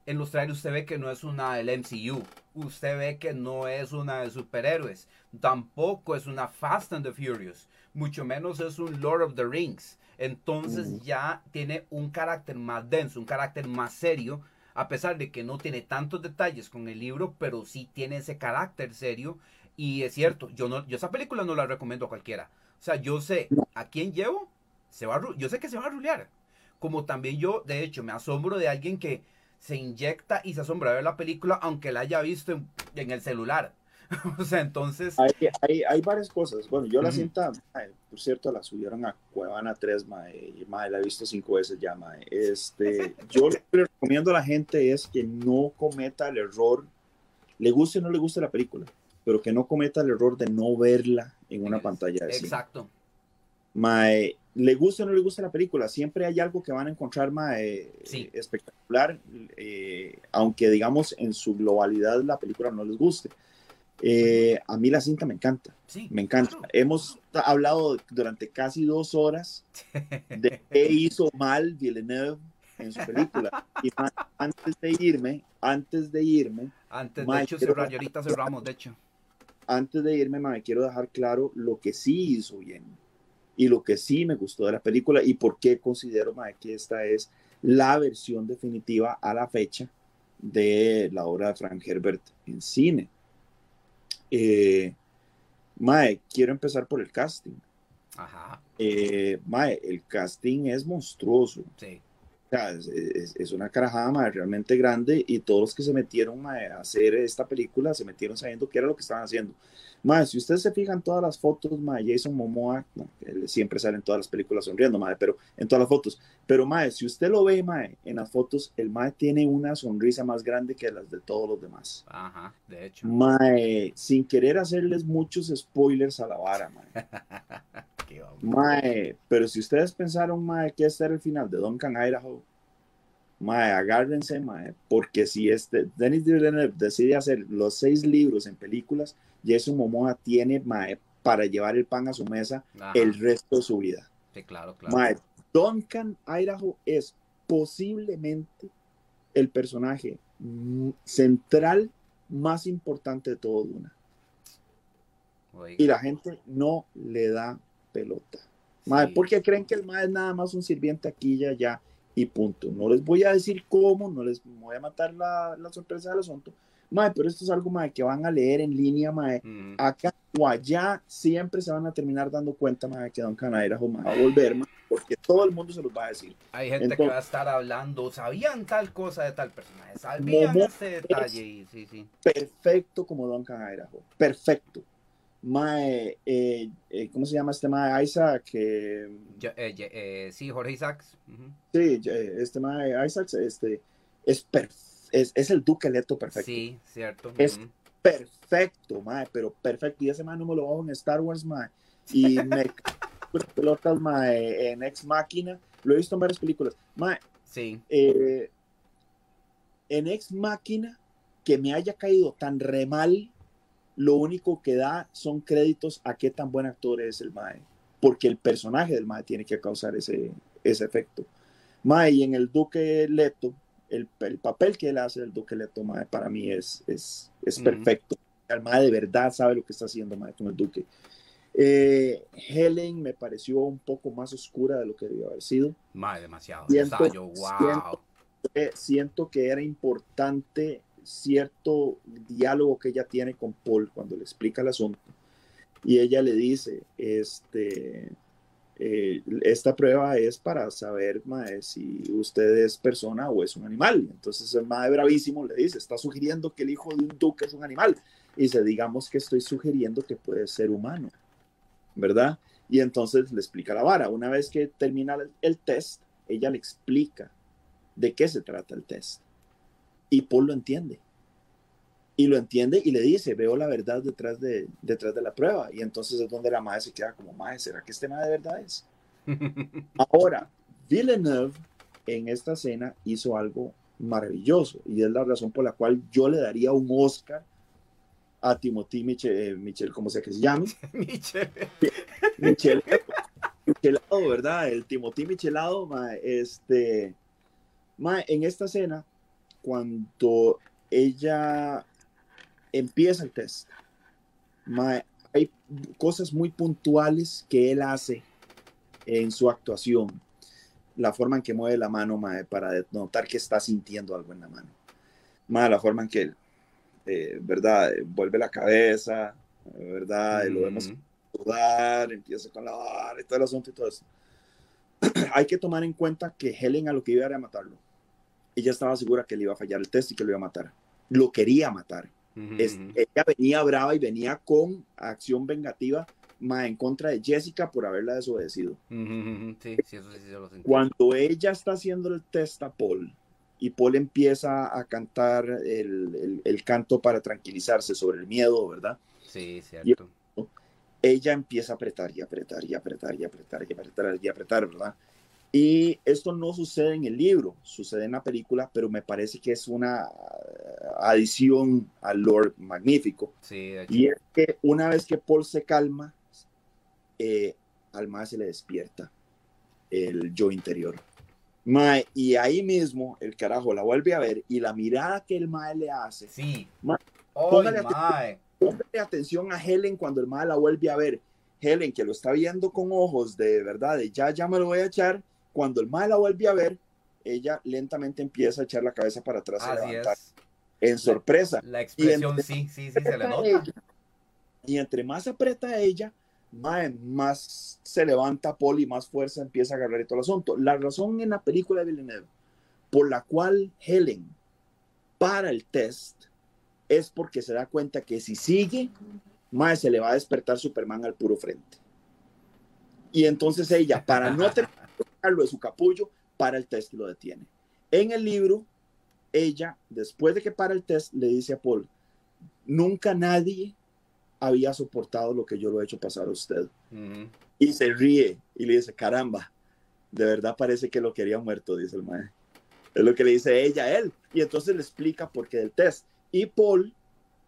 en los trailers usted ve que no es una del MCU, usted ve que no es una de superhéroes, tampoco es una Fast and the Furious mucho menos es un Lord of the Rings. Entonces ya tiene un carácter más denso, un carácter más serio, a pesar de que no tiene tantos detalles con el libro, pero sí tiene ese carácter serio. Y es cierto, yo no, yo esa película no la recomiendo a cualquiera. O sea, yo sé a quién llevo, se va yo sé que se va a rulear. Como también yo, de hecho, me asombro de alguien que se inyecta y se asombra de ver la película, aunque la haya visto en el celular. o sea, entonces... Hay, hay, varias cosas. Bueno, yo la sienta, por cierto, la subieron a Cuevana 3, mae, y la he visto cinco veces ya, mae. Este, yo lo que le recomiendo a la gente es que no cometa el error, le guste o no le guste la película, pero que no cometa el error de no verla en una pantalla Exacto. mae, le gusta o no le gusta la película, siempre hay algo que van a encontrar mae, Sí. espectacular, eh, aunque digamos en su globalidad la película no les guste. Eh, a mí la cinta me encanta, Sí, me encanta. claro. Hemos hablado durante casi dos horas de qué hizo mal Villeneuve en su película. Y ma, antes de irme, antes de irme, Antes, de Mae, hecho, quiero- cerrar, y ahorita cerramos, de hecho. antes de irme, me quiero dejar claro lo que sí hizo bien y lo que sí me gustó de la película y por qué considero mae, que esta es la versión definitiva a la fecha de la obra de Frank Herbert en cine. Eh, mae, quiero empezar por el casting. Ajá, Eh, mae, el casting es monstruoso. sí. O sea, es, es- es una carajada mae, realmente grande y todos los que se metieron mae, a hacer esta película se metieron sabiendo qué era lo que estaban haciendo. Mae, si ustedes se fijan todas las fotos, mae, Jason Momoa, no, él siempre sale en todas las películas sonriendo, mae, pero en todas las fotos. Pero mae, si usted lo ve, mae, en las fotos, el mae tiene una sonrisa más grande que las de todos los demás. Ajá, de hecho. Mae, sin querer hacerles muchos spoilers a la vara. Qué hombre. Mae, pero si ustedes pensaron, mae, que este era el final de Duncan Idaho, mae, agárrense, mae, porque si este Denis Villeneuve decide hacer los seis libros en películas, Jason Momoa tiene, mae, para llevar el pan a su mesa Ajá, el resto de su vida. Sí, claro, claro. Mae, Duncan Idaho es posiblemente el personaje mm, central más importante de todo Duna. Oiga, Y la gente no le da pelota. Mae, sí. porque creen que el mae es nada más un sirviente aquí y allá y punto. No les voy a decir cómo, no les voy a matar la, la sorpresa del asunto. Mae, pero esto es algo mae, que van a leer en línea, mae. Mm, Acá o allá siempre se van a terminar dando cuenta, mae, que Don Canairajo mae, va a volver, mae, porque todo el mundo se los va a decir. Hay gente que va a estar hablando, sabían tal cosa de tal personaje, sabían este detalle, sí, sí. Perfecto como Don Canairajo, perfecto. Mae, eh, eh, ¿cómo se llama este mae? Isaac, Ya- eh, sí, Jorge Isaacs. Sí, este mae Isaacs este, es, es, es el Duque Leto perfecto. Sí, cierto. Es- ujú. Perfecto, mae, pero perfecto. Y ese mae no me lo bajo en Star Wars, mae. Y me pelotas, mae, en Ex Máquina. Lo he visto en varias películas. Mae, Sí, en Ex Máquina, que me haya caído tan re mal, lo único que da son créditos a qué tan buen actor es el Mae. Porque el personaje del Mae tiene que causar ese, ese efecto. Mae, y en el Duque Leto, el, el papel que él hace del Duque Leto, Mae, para mí es, es, es Ujú. perfecto. El Mae de verdad sabe lo que está haciendo Mae con el Duque. Eh, Helen me pareció un poco más oscura de lo que debió haber sido. más demasiado. Siento- Estaba yo, wow. siento- eh, siento que era importante cierto diálogo que ella tiene con Paul cuando le explica el asunto. Y ella le dice, este, eh, esta prueba es para saber mae, si usted es persona o es un animal. Entonces el mae bravísimo le dice, está sugiriendo que el hijo de un duque es un animal. Y dice, digamos que estoy sugiriendo que puede ser humano, ¿verdad? Y entonces le explica la vara. Una vez que termina el, el test, ella le explica de qué se trata el test. Y Paul lo entiende. Y lo entiende y le dice, veo la verdad detrás de, detrás de la prueba. Y entonces es donde la madre se queda como, madre, ¿será que este madre de verdad es? Ahora, Villeneuve en esta escena hizo algo maravilloso y es la razón por la cual yo le daría un Oscar a Timothy Michel, eh, Michel como sea que se llame, Michelle. Michel, Michelado, ¿verdad? El Timothy Michelado, ma, este, ma, en esta escena, cuando ella empieza el test, hay cosas muy puntuales que él hace en su actuación, la forma en que mueve la mano, ma, para notar que está sintiendo algo en la mano, ma, la forma en que él, eh, ¿verdad? Vuelve la cabeza, ¿verdad? Lo vemos sudar, empieza con la vara y todo el asunto y todo eso. Hay que tomar en cuenta que Helen a lo que iba era matarlo. Ella estaba segura que le iba a fallar el test y que lo iba a matar. Lo quería matar. Es- ella venía brava y venía con acción vengativa ma, en contra de Jessica por haberla desobedecido. Ujú, Sí, sí, eso sí lo. Cuando ella está haciendo el test a Paul y Paul empieza a cantar el, el- el canto para tranquilizarse sobre el miedo, ¿verdad? Sí, cierto. ella empieza a apretar y apretar y apretar y apretar y apretar y apretar, ¿verdad? Y esto no sucede en el libro, sucede en la película, pero me parece que es una adición al Lord Magnífico. Sí, y es que una vez que Paul se calma, eh, al más se le despierta el yo interior. Mae, y ahí mismo el carajo la vuelve a ver y la mirada que el Mae le hace. Sí. Mae, póngale, póngale atención a Helen cuando el Mae la vuelve a ver. Helen, que lo está viendo con ojos de verdad, de ya, ya me lo voy a echar. Cuando el Mae la vuelve a ver, ella lentamente empieza a echar la cabeza para atrás y Así levantar. es. En sorpresa. La expresión, entre- sí, sí, sí, se le nota. ella, y entre más aprieta ella, mae, más se levanta Paul y más fuerza empieza a agarrar y todo el asunto. La razón en la película de Villeneuve por la cual Helen para el test es porque se da cuenta que si sigue, mae, se le va a despertar Superman al puro frente. Y entonces ella, para no sacarlo de su capullo, para el test y lo detiene. En el libro, ella, después de que para el test, le dice a Paul, nunca nadie había soportado lo que yo lo he hecho pasar a usted. Ujú. Y se ríe y le dice, caramba, de verdad parece que lo quería muerto, dice el maestro. Es lo que le dice ella a él. Y entonces le explica por qué del test. Y Paul,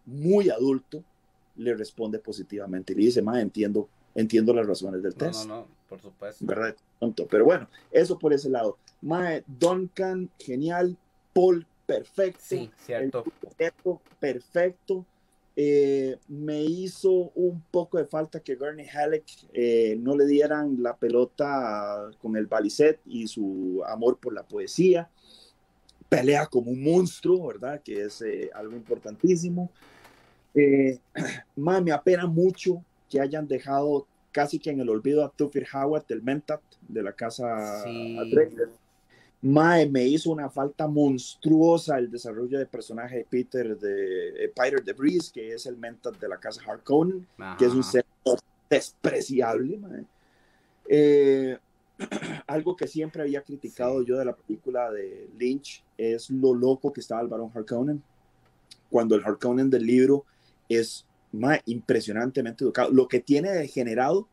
muy adulto, le responde positivamente y le dice, ma, entiendo, entiendo las razones del No, test. no, no, por supuesto. ¿verdad? Pero bueno, eso por ese lado. Mae, Duncan, genial. Paul, perfecto. Sí, cierto. Perfecto, perfecto. Eh, me hizo un poco de falta que Gurney Halleck eh, no le dieran la pelota con el balicet y su amor por la poesía. Pelea como un monstruo, ¿verdad? Que es eh, algo importantísimo. Eh, mae, me apena mucho que hayan dejado casi que en el olvido a Tufir Howard, del Mentat, de la casa Sí. Mae, me hizo una falta monstruosa el desarrollo de personaje de Peter de eh, Peter de Vries, que es el Mentat de la casa Harkonnen, que es un ser despreciable. mae. Eh, algo que siempre había criticado Sí. yo de la película de Lynch es lo loco que estaba el Barón Harkonnen. Cuando el Harkonnen del libro es mae, impresionantemente educado. Lo que tiene degenerado,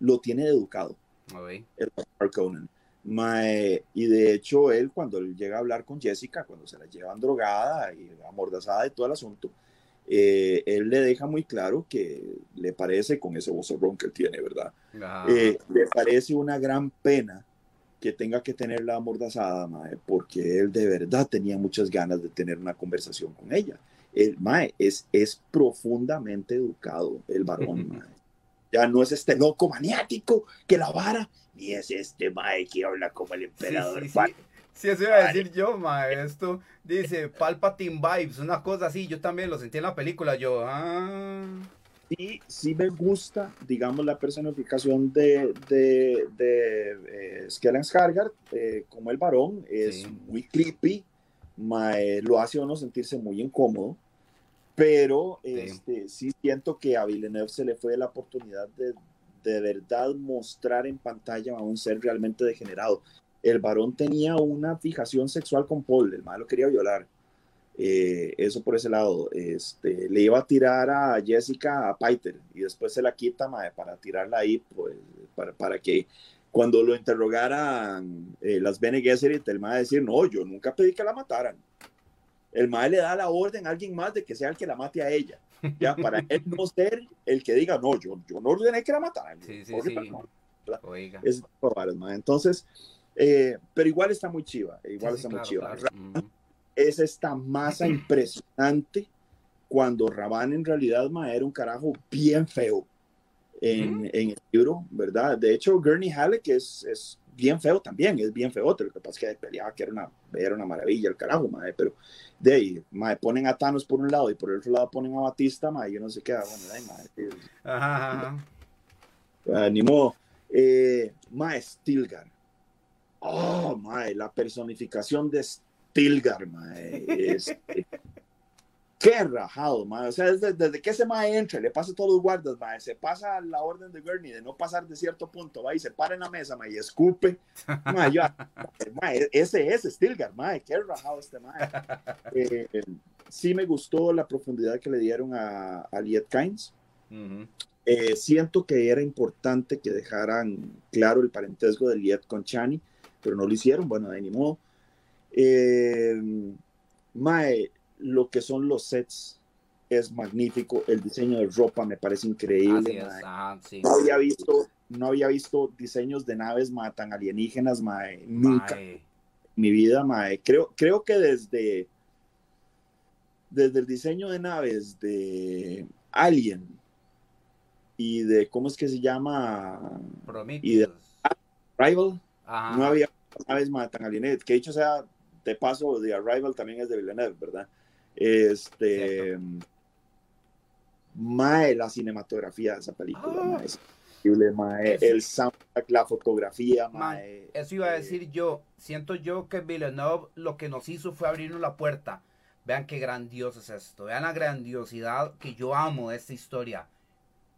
lo tiene de educado Ok. el Harkonnen. Mae, y de hecho, él, cuando él llega a hablar con Jessica, cuando se la llevan drogada y amordazada y todo el asunto, eh, él le deja muy claro que le parece, con ese vozarrón que él tiene, ¿verdad? Ajá. Eh, le parece una gran pena que tenga que tenerla amordazada, mae, porque él de verdad tenía muchas ganas de tener una conversación con ella. El mae es, es profundamente educado, el varón, mae. Ya no es este loco maniático que la vara, ni es este mae que habla como el Sí, emperador. sí, sí. Pal- Sí, eso iba a decir yo, ma. Esto dice Palpatine Vibes, una cosa así. Yo también lo sentí en la película. Yo, ah. Sí, sí me gusta, digamos, la personificación de, de, de eh, Skellen eh, como el varón. Es Sí. muy creepy, mae, lo hace uno sentirse muy incómodo, pero Sí. este, sí siento que a Villeneuve se le fue la oportunidad de de verdad mostrar en pantalla a un ser realmente degenerado. El varón tenía una fijación sexual con Paul, el malo quería violar. Eh, eso por ese lado. Este, le iba a tirar a Jessica a Peter y después se la quita mae, para tirarla ahí, pues, para, para que cuando lo interrogaran eh, las Bene Gesserit, el mae decir, no, yo nunca pedí que la mataran. El mae le da la orden a alguien más de que sea el que la mate a ella. Ya, para él no ser el que diga, no, yo, yo no ordené que la mataran. Sí, sí, sí. Oiga. Mae. Entonces, eh, pero igual está muy chiva, igual Sí, sí, está muy chiva. claro. Mm. Es esta masa impresionante cuando Rabán en realidad mae, era un carajo bien feo en, en el libro, ¿verdad? De hecho, Gurney Halleck es, es bien feo también, es bien feo. Lo que pasa es que peleaba que era una, era una maravilla el carajo, mae, pero de ahí, mae, ponen a Thanos por un lado y por el otro lado ponen a Batista, mae, y uno se queda, bueno, ay, mae, Ajá, ajá. Ah, ni modo. Eh, mae, Stilgar. Oh, mae, la personificación de Stilgar, mae. es- qué rajado, mae. O sea, desde, desde que ese mae entra, le pasa a todos los guardas, mae. Se pasa la orden de Gurney de no pasar de cierto punto, va y se para en la mesa, mae, y escupe. Mae, yo- mae, ese es Stilgar, mae. Qué rajado este mae. Eh, sí me gustó la profundidad que le dieron a, a Liet Kynes. Ujú. Eh, siento que era importante que dejaran claro el parentesco de Liet con Chani, pero no lo hicieron, bueno, de ni modo. Eh, mae, lo que son los sets es magnífico, el diseño de ropa me parece increíble. No había visto, no había visto diseños de naves mae, tan alienígenas, nunca. Mi vida, mae. Creo, creo que desde, desde el diseño de naves de Alien y de, ¿cómo es que se llama? Y de Arrival, no había naves mae, tan alienígenas. Que dicho sea, de paso, The Arrival también es de Villeneuve, ¿verdad? Este. Mae, la cinematografía de esa película, mae, es increíble, mae, el soundtrack, la fotografía, mae. Eso iba a eh, decir yo. Siento yo que Villeneuve lo que nos hizo fue abrirnos la puerta. Vean qué grandioso es esto. Vean la grandiosidad que yo amo de esta historia.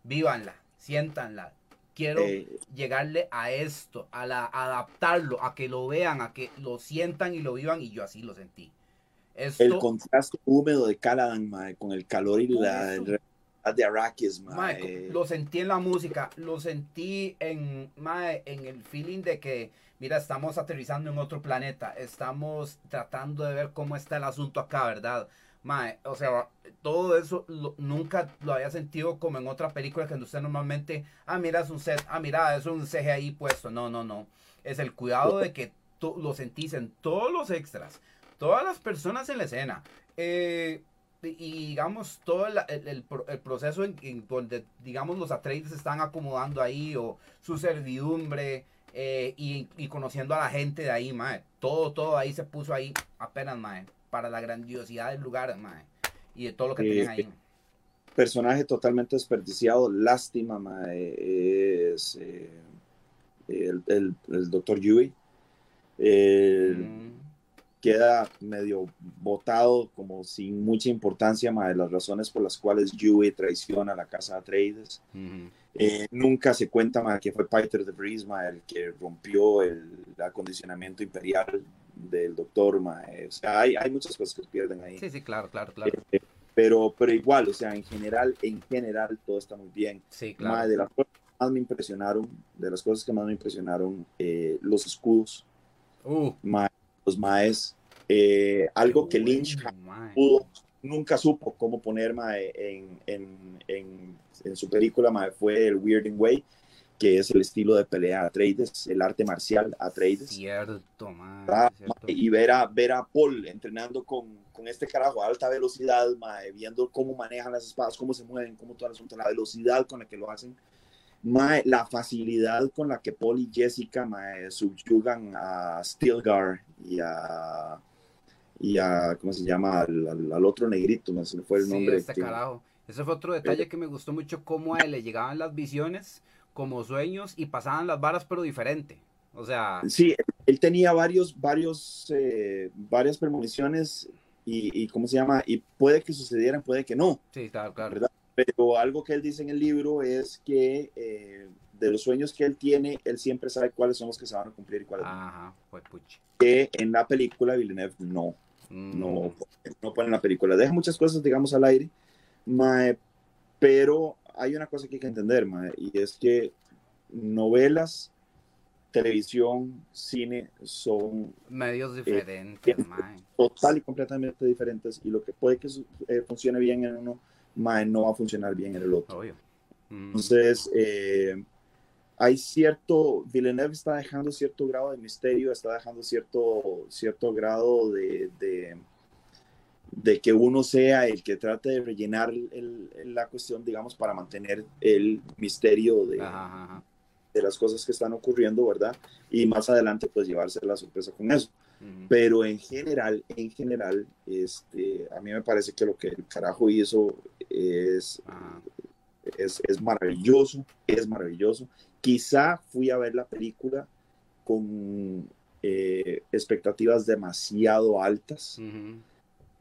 Vívanla, siéntanla. Quiero eh, llegarle a esto, a, la, adaptarlo, a que lo vean, a que lo sientan y lo vivan, y yo así lo sentí. El contraste húmedo de Caladan, mae, con el calor y la, de Arrakis, lo sentí en la música, lo sentí en, en el feeling de que, mira, estamos aterrizando en otro planeta, estamos tratando de ver cómo está el asunto acá, ¿verdad? o sea, todo eso nunca lo había sentido como en otra película que usted normalmente, ah, mira, es un set, ah, mira, es un CGI puesto. No, no, no. Es el cuidado de que lo sentís en todos los extras, todas las personas en la escena. Eh, y digamos todo el, el, proceso en, donde digamos los Atreides se están acomodando ahí o su servidumbre eh, y, conociendo a la gente de ahí, mae. Todo, todo ahí se puso ahí apenas, mae, para la grandiosidad del lugar, mae, y de todo lo que tienen ahí. Personaje totalmente desperdiciado, lástima, mae, es eh, el, doctor Yui. Mm queda medio botado, como sin mucha importancia, más de las razones por las cuales Yui traiciona a la casa de Atreides. Eh, nunca se cuenta más que fue Peter de Brisma el que rompió el acondicionamiento imperial del doctor. O sea, hay, hay, muchas cosas que se pierden ahí. Sí, sí, claro, claro, claro. Eh, pero, pero igual, o sea, en general, en general todo está muy bien. Sí, claro. de las cosas que más me impresionaron, de las cosas que más me impresionaron, eh, los escudos. Uh los maes, eh, algo que Lynch nunca supo cómo poner en, en, en, su película fue el Weirding Way, que es el estilo de pelea Atreides, el arte marcial Atreides. Cierto, Y ver a, ver a Paul entrenando con, con este carajo a alta velocidad, viendo cómo manejan las espadas, cómo se mueven, cómo todo el asunto, la velocidad con la que lo hacen la facilidad con la que Paul y Jessica subyugan a Stilgar y a, y a ¿cómo se llama? Al, otro negrito, no se me fue el nombre. Este carajo. Ese fue otro detalle que me gustó mucho, cómo a él le llegaban las visiones como sueños y pasaban las varas, pero diferente. O sea... Sí, él tenía varios, varios, eh, varias premoniciones y, y, ¿cómo se llama? Y puede que sucedieran, puede que no. Sí, claro, claro. ¿verdad? Pero algo que él dice en el libro es que eh, de los sueños que él tiene, él siempre sabe cuáles son los que se van a cumplir y cuáles Ajá, pues Que en la película Villeneuve no, mm. no, no pone en la película. Deja muchas cosas, digamos, al aire, pero hay una cosa que hay que entender, y es que novelas, televisión, cine son medios eh, diferentes, total y completamente diferentes y lo que puede que eh, funcione bien en uno no va a funcionar bien en el otro. Mm. Entonces, eh, hay cierto, Villeneuve está dejando cierto grado de misterio, está dejando cierto, cierto grado de, de, que uno sea el que trate de rellenar la cuestión, digamos, para mantener el misterio de, de las cosas que están ocurriendo, ¿verdad? Y más adelante, pues llevarse la sorpresa con eso. Pero en general, en general, este, a mí me parece que lo que el carajo hizo es, es, es, maravilloso, es maravilloso. Quizá fui a ver la película con eh, expectativas demasiado altas,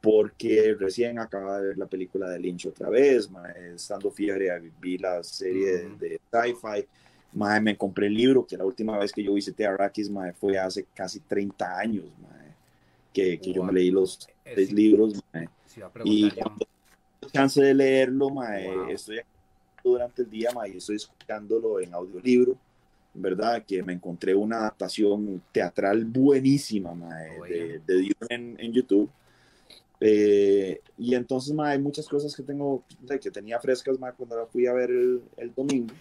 porque recién acababa de ver la película de Lynch otra vez, estando fiebre, vi la serie de, de sci-fi. Me compré el libro, que la última vez que yo visité Arrakis fue hace casi 30 años que, que yo me leí los seis libros. y cuando chance de leerlo, estoy durante el día, ma, y estoy escuchándolo en audiolibro, ¿verdad? Que me encontré una adaptación teatral buenísima, ma, de, de Dune en, en YouTube. Eh, y entonces, ma, hay muchas cosas que tengo, que tenía frescas, ma, cuando la fui a ver el, el domingo.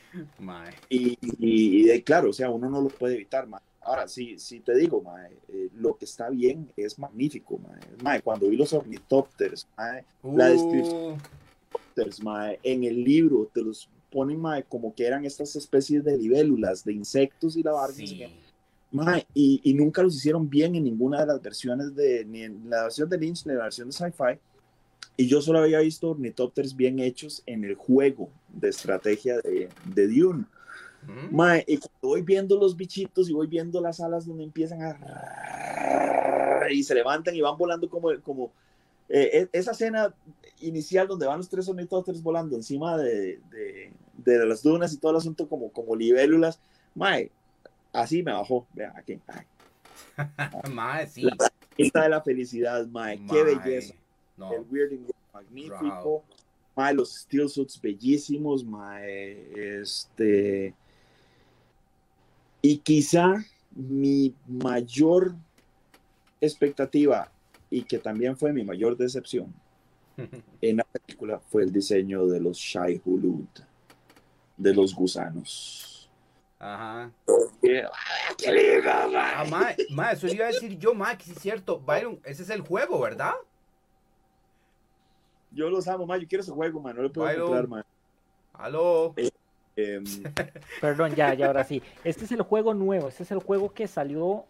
Y, y, y, claro, o sea, uno no lo puede evitar, ma. Ahora, sí, sí te digo, ma, eh, lo que está bien es magnífico, ma. ma cuando vi los ornitópteros, ma, uh. la descripción ma, en el libro te los ponen ma, como que eran estas especies de libélulas, de insectos y la barba. Sí. Y, y, nunca los hicieron bien en ninguna de las versiones de, ni en la versión de Lynch ni en la versión de Sci-Fi. Y yo solo había visto ornitópteros bien hechos en el juego de estrategia de, de Dune. Mae, y cuando voy viendo los bichitos y voy viendo las alas donde empiezan a... y se levantan y van volando como... como eh, e, esa escena inicial donde van los tres ornitópteros volando encima de, de, de, las dunas y todo el asunto como, como libélulas, mae, así me bajó. Vean, aquí. mae, sí. La de la felicidad, mae, qué belleza. No. El Weirding magnífico. Mae, los steel suits bellísimos, mae, este y quizá mi mayor expectativa y que también fue mi mayor decepción en la película fue el diseño de los Shai Hulud, de los gusanos. Ajá. ¡Qué, qué liga, ah, ma, eso iba a decir yo, ma, que sí es cierto. Byron, ese es el juego, ¿verdad? Yo los amo, ma, yo quiero ese juego, man, no lo puedo encontrar, ma. Aló. Eh, Em, Perdón, ya, ya, ahora sí. Este es el juego nuevo, este es el juego que salió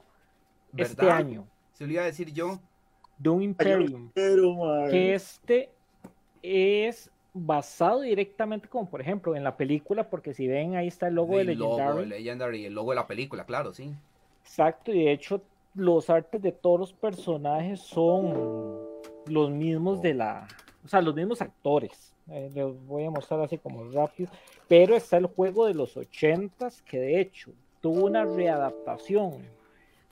este año. Se lo iba a decir yo. Doom Imperium. que este es basado directamente como por ejemplo en la película, porque si ven ahí está el logo de Legendary. Legendary, el logo de la película, claro, sí. Exacto, y de hecho los artes de todos los personajes son los mismos de la, o sea, los mismos actores. Eh, les voy a mostrar así como rápido. Pero está el juego de los ochentas que de hecho tuvo una readaptación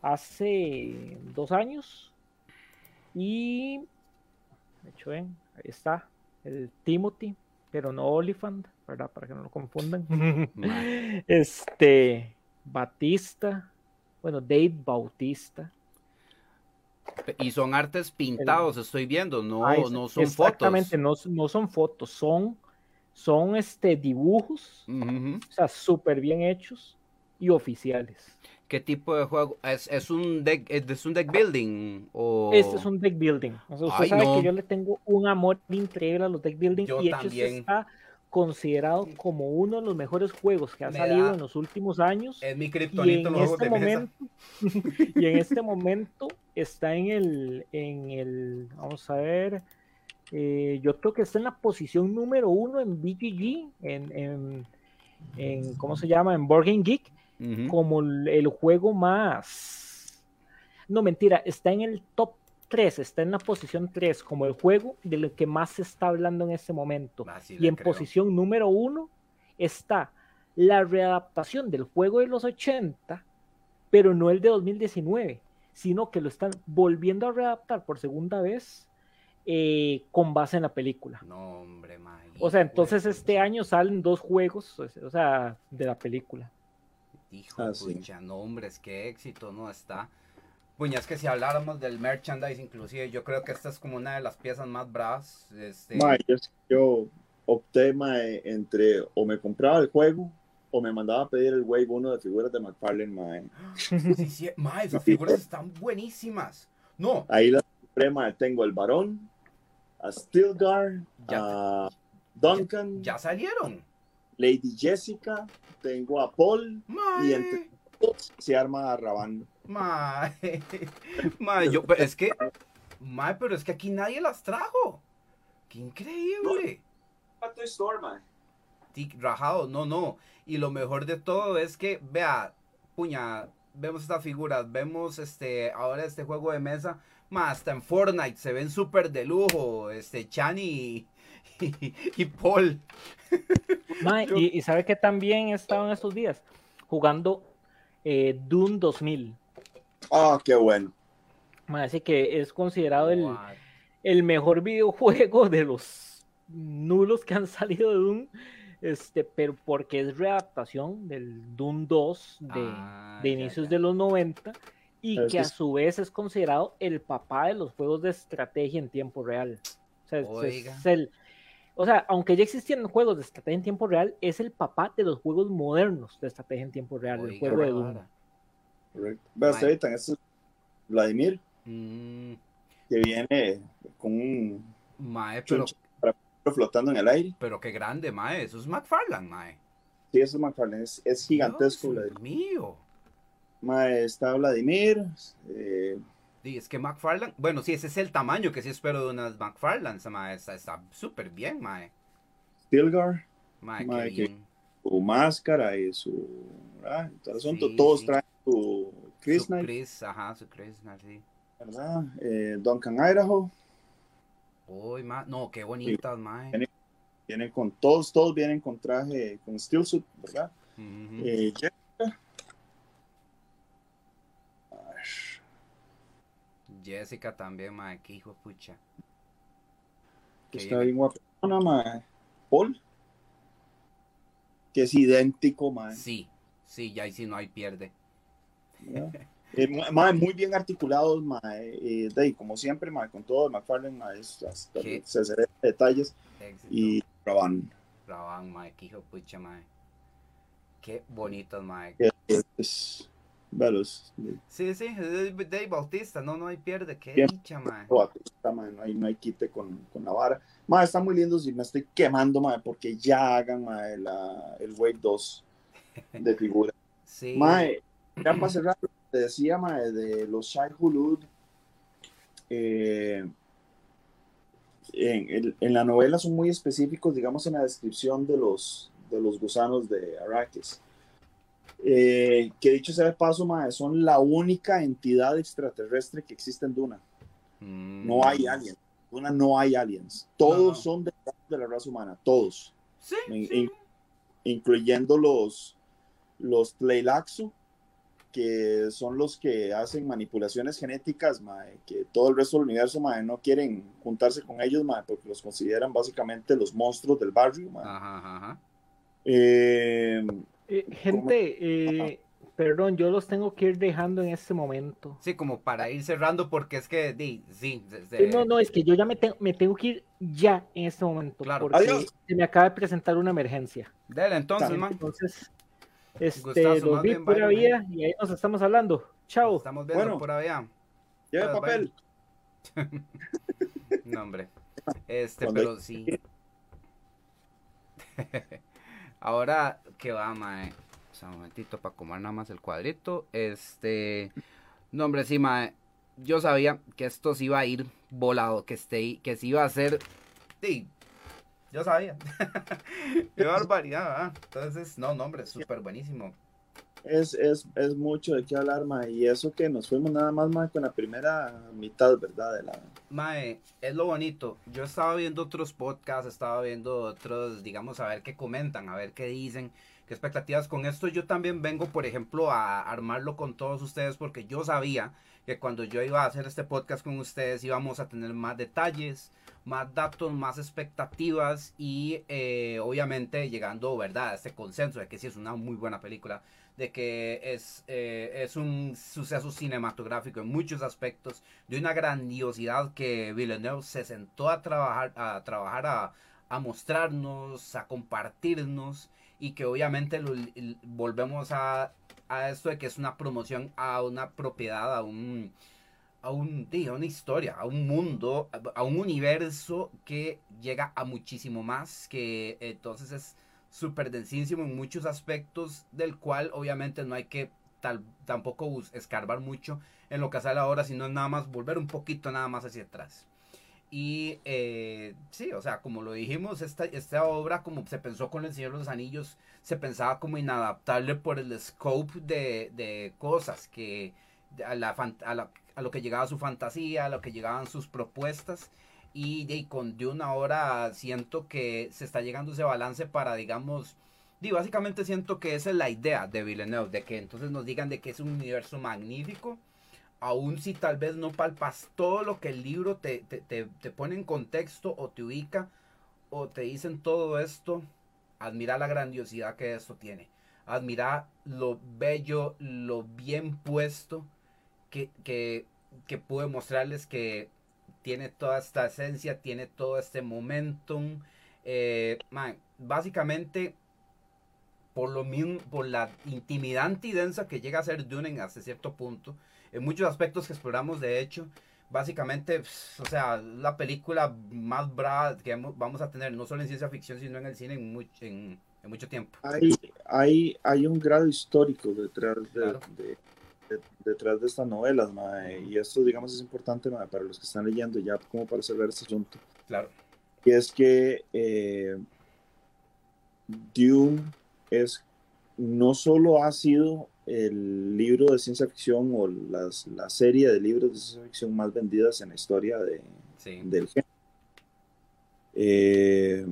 hace dos años. Y de hecho, ven, ahí está el Timothy, pero no Oliphant, ¿verdad? Para que no lo confundan. este Batista, bueno, Dave Bautista. Y son artes pintados, estoy viendo, no, no son fotos. Exactamente, no, no son fotos, son, son este, dibujos, o sea, súper bien hechos y oficiales. ¿Qué tipo de juego? ¿Es, es un deck, es un deck building? O... Este es un deck building. usted sabe que yo le tengo un amor increíble a los deck building yo y también. está considerado como uno de los mejores juegos que ha salido en los últimos años. Es mi criptonito en este momento y en este momento está en el en el vamos a ver eh, yo creo que está en la posición número uno en BGG en, en, en cómo se llama en Board Geek como el, el juego más no mentira está en el top 3, está en la posición 3 como el juego de lo que más se está hablando en este momento. Ah, y en posición número 1 está la readaptación del juego de los 80, pero no el de 2019, sino que lo están volviendo a readaptar por segunda vez eh, con base en la película. No, hombre, O sea, entonces este año salen dos juegos, o sea, de la película. Hijo, ah, no, hombre, es que éxito, ¿no? Está Puñas, que si habláramos del merchandise, inclusive, yo creo que esta es como una de las piezas más bravas. Este... yo, opté entre o me compraba el juego o me mandaba a pedir el Wave 1 de figuras de McFarlane, mae. Sí, sí, mae, esas figuras están buenísimas. No. Ahí la suprema tengo el varón, a Stilgar, a Duncan. Ya, salieron. Lady Jessica, tengo a Paul y entre todos se arma a Rabán. Mae, mae, yo, es que, mae, pero es que aquí nadie las trajo. Qué increíble. No, store, mae. Rajado, no, no. Y lo mejor de todo es que, vea, puña, vemos estas figuras, vemos este, ahora este juego de mesa, más hasta en Fortnite se ven súper de lujo, este, Chani y, Paul. Mae, y, y, sabe que también he estado en estos días jugando eh, Doom 2000. Ah, qué bueno. Así que es considerado el, el, mejor videojuego de los nulos que han salido de Doom. Este, pero porque es readaptación del Doom 2 de, Ah, de inicios ya. de los 90 y Pero que que a su vez es considerado el papá de los juegos de estrategia en tiempo real. O sea, es- Oiga. es el, o sea, aunque ya existían juegos de estrategia en tiempo real, es el papá de los juegos modernos de estrategia en tiempo real, el Oiga, juego de Doom. Correcto. Vea, Mae. ahorita, es Vladimir, Mm, que viene con un mae, pero, flotando en el aire. pero qué grande, mae. Eso es McFarlane, mae. Sí, eso es McFarlane, es, es gigantesco. Dios Vladimir. mío. Mae, está Vladimir, eh, Sí, es que McFarlane, bueno, sí, ese es el tamaño que sí espero de unas McFarlane, mae. Está súper bien, mae. Stilgar, Mae, Mae, que- su máscara y su. ¿verdad? El asunto. Sí, Todos sí. traen su Chris Su Chris, ajá, su Chris, sí. ¿verdad? Eh, Duncan Idaho, Uy, ma, no, qué bonitas, mae. Viene- vienen con todos, todos vienen con traje, con steel suit, ¿verdad? Eh, Jessica, Jessica también, mae, qué hijo de pucha. está bien. guapona, mae. Paul, que es idéntico, mae. Sí, sí, ya ahí sí no hay pierde. Eh, mae, muy bien articulados, mae. Eh, de ahí, como siempre, mae, con todo el McFarlane, mae, es hasta Qué- se ve detalles Éxito. y Raban. Rabán, mae, qué hijo de pucha, mae. Qué bonitos, mae. que es, velos, Sí, sí, es de Dave Bautista, no, no hay pierde, qué Bien. dicha, mae. Bautista, mae, no hay, no hay quite con, con la vara. Mae, están muy lindos y me estoy quemando, mae, porque ya hagan, mae, la, el Wave 2 de figura. Sí. Mae, ya para cerrar, te decía, mae, de los Shai Hulud, eh, en, el- en la novela son muy específicos, digamos, en la descripción de los, de los gusanos de Arrakis. Eh, que dicho sea de paso, mae, son la única entidad extraterrestre que existe en Duna. Mm. No hay aliens. En Duna no hay aliens. Todos No, son de, de la raza humana, todos Sí, in- sí. in- incluyendo los, los Tleilaxu, que son los que hacen manipulaciones genéticas, mae, que todo el resto del universo mae, no quieren juntarse con ellos mae, porque los consideran básicamente los monstruos del barrio. mae. Ajá. Eh, Eh, gente, eh, perdón, yo los tengo que ir dejando en este momento. Sí, como para ir cerrando, porque es que, di, sí, de- No, no, es que yo ya me, tengo me tengo que ir ya en este momento. Claro. Porque Adiós. se me acaba de presentar una emergencia. Dele, entonces, man. Entonces, este, Gustazo, los más vi bien, pura vaya, vida y ahí nos estamos hablando. Chao. Estamos viendo Bueno. por allá. lleve Pues, papel. No, hombre. Este, pero sí. Ahora que va, mae. O sea, un momentito para comer nada más el cuadrito. Este. No, hombre, sí, mae. Yo sabía que esto se iba a ir volado, que este, que se iba a hacer. Sí. Yo sabía. Qué barbaridad, ¿verdad? Entonces, no, no, hombre, súper buenísimo. Es, es, es mucho de qué hablar, mae, y eso que nos fuimos nada más mae, con la primera mitad, ¿verdad? De la, Mae, es lo bonito. Yo estaba viendo otros podcasts, estaba viendo otros, digamos, a ver qué comentan, a ver qué dicen, qué expectativas con esto. Yo también vengo, por ejemplo, a armarlo con todos ustedes porque yo sabía que cuando yo iba a hacer este podcast con ustedes íbamos a tener más detalles, más datos, más expectativas y eh, obviamente llegando, ¿verdad?, a este consenso de que sí es una muy buena película de que es, eh, es un suceso cinematográfico en muchos aspectos, de una grandiosidad que Villeneuve se sentó a trabajar, a, trabajar a, a mostrarnos, a compartirnos, y que obviamente lo- volvemos a, a esto de que es una promoción a una propiedad, a un, a un, a una historia, a un mundo, a, un universo que llega a muchísimo más, que entonces es súper densísimo en muchos aspectos, del cual obviamente no hay que tal, tampoco escarbar mucho en lo que sale ahora, sino nada más volver un poquito nada más hacia atrás. Y eh, sí, o sea, como lo dijimos, esta, esta obra, como se pensó con El Señor de los Anillos, se pensaba como inadaptable por el scope de, de cosas que a, la, a, lo que llegaba su fantasía, a lo que llegaban sus propuestas. Y, y con de una hora siento que se está llegando ese balance para, digamos, y básicamente siento que esa es la idea de Villeneuve, de que entonces nos digan de que es un universo magnífico, aun si tal vez no palpas todo lo que el libro te, te, te, te pone en contexto o te ubica o te dicen todo esto, admira la grandiosidad que esto tiene, admira lo bello, lo bien puesto que, que, que pude mostrarles que tiene toda esta esencia, tiene todo este momentum. Eh, básicamente, por lo mismo, por la intimidante y densa que llega a ser Dune hasta cierto punto, en muchos aspectos que exploramos, de hecho, básicamente, o sea, la película más brava que vamos a tener, no solo en ciencia ficción, sino en el cine en mucho, en, mucho tiempo. Hay, hay, hay un grado histórico detrás de, detrás de estas novelas, y esto, digamos, es importante para los que están leyendo, ya como para cerrar este asunto. Claro. Y es que eh, Dune es, no solo ha sido el libro de ciencia ficción o las, la serie de libros de ciencia ficción más vendidas en la historia de, del género. Eh,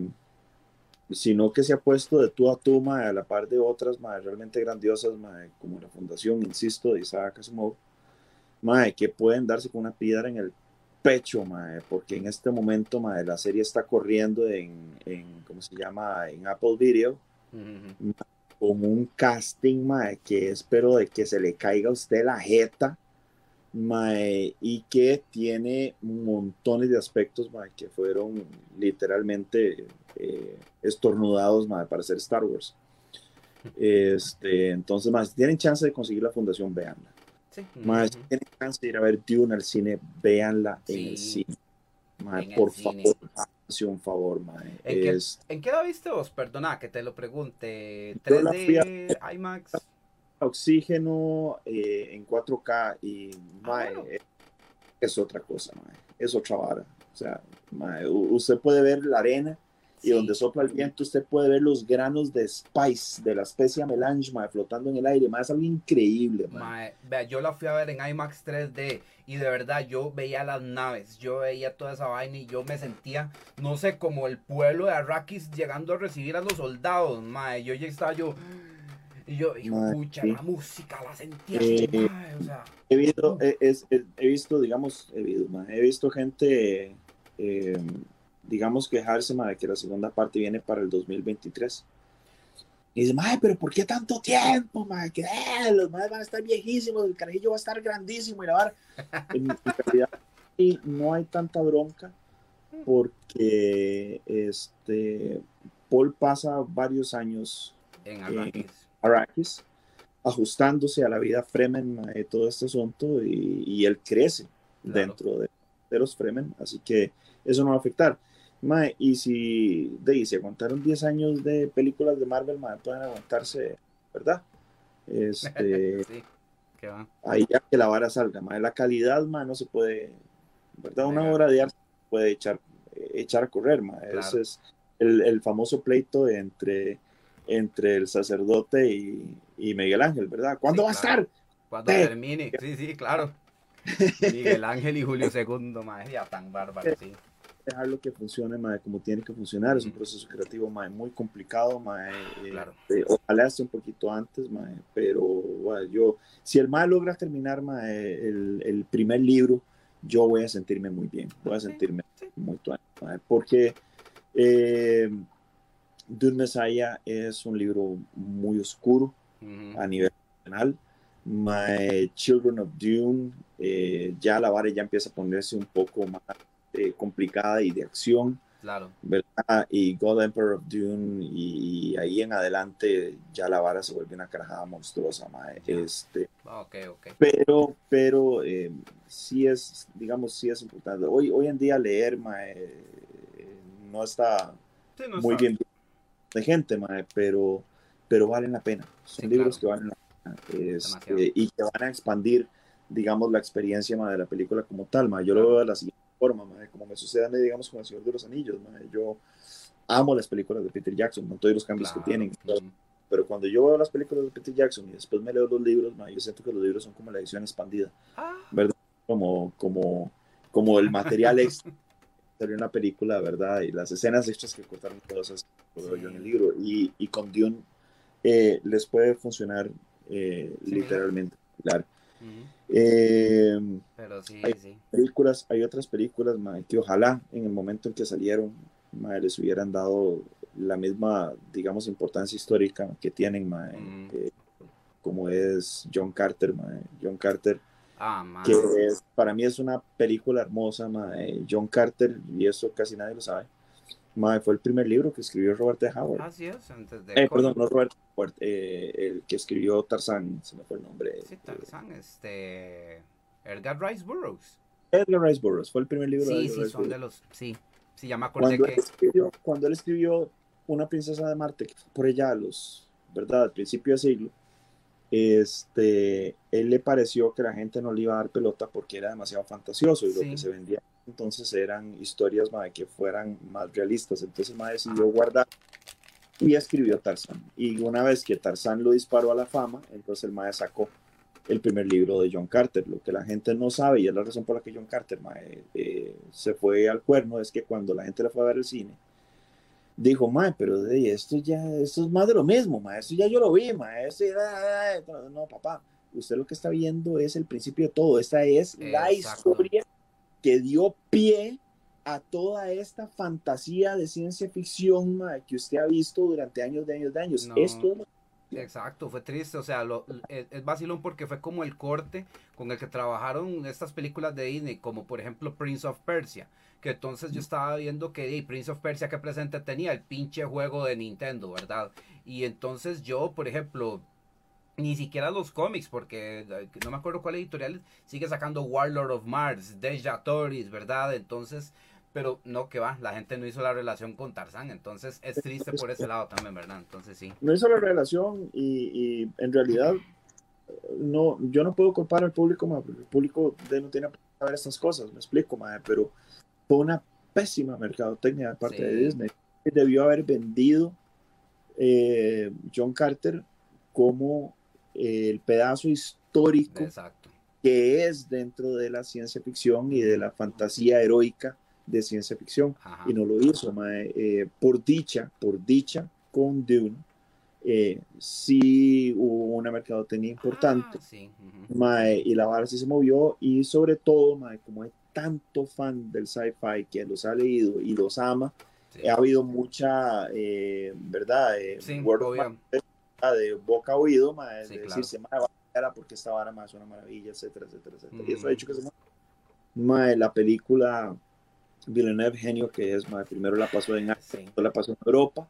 sino que se ha puesto de tú a tú a la par de otras realmente grandiosas como la fundación, insisto, de Isaac Asimov, que pueden darse con una piedra en el pecho, porque en este momento la serie está corriendo en, en, ¿cómo se llama? En Apple Video, con un casting que espero de que se le caiga a usted la jeta y que tiene montones de aspectos que fueron literalmente eh, estornudados para hacer Star Wars. Este, entonces, más, si tienen chance de conseguir la fundación, véanla. Más, si tienen chance de ir a ver Dune al cine, véanla en el cine. por favor, un favor, mae. ¿En, qué, la viste vos? Perdona que te lo pregunte. ¿3D, IMAX? Oxígeno eh, en 4K y ah, es otra cosa, mae. Es otra vara. O sea, usted puede ver la arena y donde sopla el viento usted puede ver los granos de spice de la especie melange flotando en el aire. Mae, es algo increíble. vea, yo la fui a ver en IMAX 3D y de verdad yo veía las naves, yo veía toda esa vaina y yo me sentía, no sé, como el pueblo de Arrakis llegando a recibir a los soldados. Mae, yo ya estaba yo... Y yo, escucha, la música la sentía. Eh, o sea, he, visto, he, he, visto, digamos, he, visto gente eh, digamos, quejarse, de que la segunda parte viene para el 2023. Y dice, madre, pero ¿por qué tanto tiempo, madre? Que eh, los madres van a estar viejísimos, el carajillo va a estar grandísimo y la en, realidad y no hay tanta bronca porque este Paul pasa varios años en Arrakis, Arrakis ajustándose a la vida Fremen de todo este asunto y, y él crece dentro de, de, los Fremen, así que eso no va a afectar y si, de, si aguantaron 10 años de películas de Marvel, pueden aguantarse, ¿verdad? Este, sí, Ahí ya que la vara salga, la calidad, no se puede, ¿verdad? Una obra de arte puede echar, echar a correr, Ese es el, famoso pleito entre, entre el sacerdote y, Miguel Ángel, ¿verdad? ¿Cuándo va a estar? Cuando termine, sí, sí, claro. Miguel Ángel y Julio II, ya tan bárbaro, sí dejarlo que funcione como tiene que funcionar. Es un proceso creativo muy complicado. Eh, claro. Eh, ojalá esté un poquito antes, pero yo, si el mae logra terminar el, el, primer libro, yo voy a sentirme muy bien. Voy a sentirme muy bien. Porque eh, Dune Messiah es un libro muy oscuro a nivel nacional. My Children of Dune, ya la vara ya empieza a ponerse un poco más eh, complicada y de acción. Claro. ¿verdad? Y God Emperor of Dune y, ahí en adelante ya la vara se vuelve una carajada monstruosa, mae. Este, okay, okay. Pero, pero eh, sí es, digamos, sí es importante. Hoy, hoy en día leer, mae, no está muy bien de gente, mae, pero, pero valen la pena. Son libros que valen la pena este, y que van a expandir, digamos, la experiencia mae, de la película como tal. Mae. Yo lo veo de la siguiente forma, como me sucede, digamos, con El Señor de los Anillos. Yo amo las películas de Peter Jackson, no todos los cambios que tienen. Pero, cuando yo veo las películas de Peter Jackson y después me leo los libros, yo siento que los libros son como la edición expandida, ah. ¿verdad? Como, como, como el material extra salió en la película, ¿verdad? Y las escenas extras que cortaron cosas yo en el libro. Y, y con Dune eh, les puede funcionar eh, literalmente. Claro. Eh, Pero sí, hay sí. películas, hay otras películas que ojalá en el momento en que salieron les hubieran dado la misma, digamos, importancia histórica que tienen, Mm. eh, como es John Carter. John Carter, Ah, que es- para mí es una película hermosa. John Carter, y eso casi nadie lo sabe, fue el primer libro que escribió Robert T. Howard. Así es, antes de Eh, perdón, no Robert Howard, eh, el que escribió Tarzán, se me fue el nombre. Sí, Tarzán, este. Edgar Rice Burroughs. Edgar Rice Burroughs, fue el primer libro de Sí, Edgar sí, Rice son de los. Sí, sí, ya me acordé Cuando que. él, escribió, cuando él escribió Una princesa de Marte, por allá a los, ¿verdad? Al principio del siglo, este, él le pareció que la gente no le iba a dar pelota porque era demasiado fantasioso y lo Sí. que se vendía entonces eran historias mae, que fueran más realistas. Entonces Ah. decidió guardar y escribió Tarzán. Y una vez que Tarzán lo disparó a la fama, entonces el mae sacó el primer libro de John Carter. Lo que la gente no sabe, y es la razón por la que John Carter mae, eh, se fue al cuerno, es que cuando la gente le fue a ver el cine, dijo, mae, pero de, esto ya, esto es más de lo mismo, mae, esto ya yo lo vi, mae, esto ya- no, papá, usted lo que está viendo es el principio de todo, esta es la historia que dio pie a toda esta fantasía de ciencia ficción que usted ha visto durante años de años de años. No. Esto es Exacto, fue triste, o sea, lo, es, es vacilón porque fue como el corte con el que trabajaron estas películas de Disney, como por ejemplo Prince of Persia, que entonces yo estaba viendo que hey, Prince of Persia que presente tenía el pinche juego de Nintendo, ¿verdad? Y entonces yo, por ejemplo, ni siquiera los cómics, porque eh, no me acuerdo cuál editorial sigue sacando Warlord of Mars, Deja Toris, ¿verdad? Entonces, pero no que va, la gente no hizo la relación con Tarzán, entonces es triste por ese lado también, ¿verdad? Entonces sí. no hizo la relación y, y en realidad no, yo no puedo culpar al público, porque el público de no tiene que saber estas cosas, me explico, mae, pero fue una pésima mercadotecnia de parte Sí. de Disney. Debió haber vendido eh, John Carter como el pedazo histórico Exacto. que es dentro de la ciencia ficción y de la fantasía heroica de ciencia ficción Ajá. y no lo hizo, mae. Eh, por dicha, por dicha, con Dune, eh, sí hubo una mercadotecnia importante, Ah, sí. ujú. mae, y la vara sí se movió, y sobre todo, mae, como hay tanto fan del sci-fi que los ha leído y los ama, Sí. ha habido mucha, eh, ¿verdad? Eh, Sí, word of. De boca a oído, mae, Sí, de claro. decirse, mae, vara porque esta vara mae, es una maravilla, etcétera, etcétera, etcétera. Y eso Mm. ha hecho que se. Mae, la película Villeneuve, genio que es, mae, primero la pasó en Asia, Sí. la pasó en Europa,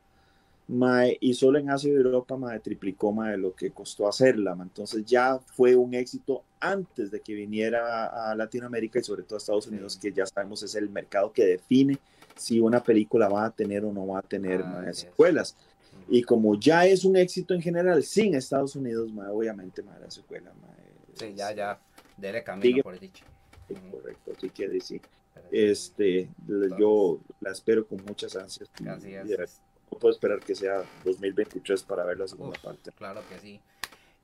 mae, y solo en Asia y Europa mae, triplicó mae, lo que costó hacerla. mae. Entonces ya fue un éxito antes de que viniera a, a Latinoamérica y sobre todo a Estados Sí. Unidos, que ya sabemos es el mercado que define si una película va a tener o no va a tener Ah, mae, es. Y como ya es un éxito en general sin Estados Unidos, mae, obviamente mae, la secuela. mae, Sí, ya, ya. Dele camino Sigue. por dicho. sí, correcto, así que sí. Este, yo la espero con muchas ansias. Así es. no puedo esperar que sea 2023 para ver la segunda Uf, parte. Claro que sí.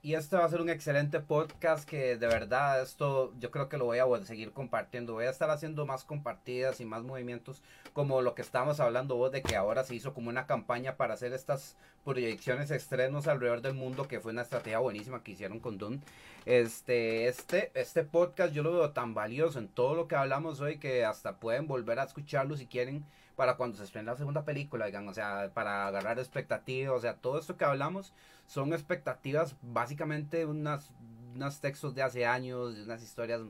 Y este va a ser un excelente podcast que de verdad esto yo creo que lo voy a seguir compartiendo. Voy a estar haciendo más compartidas y más movimientos como lo que estábamos hablando vos de que ahora se hizo como una campaña para hacer estas proyecciones estrenos alrededor del mundo que fue una estrategia buenísima que hicieron con Dune. Este, este, este podcast yo lo veo tan valioso en todo lo que hablamos hoy que hasta pueden volver a escucharlo si quieren para cuando se estrene la segunda película, digan, o sea, para agarrar expectativas, o sea, todo esto que hablamos son expectativas, básicamente unas, unos textos de hace años, unas historias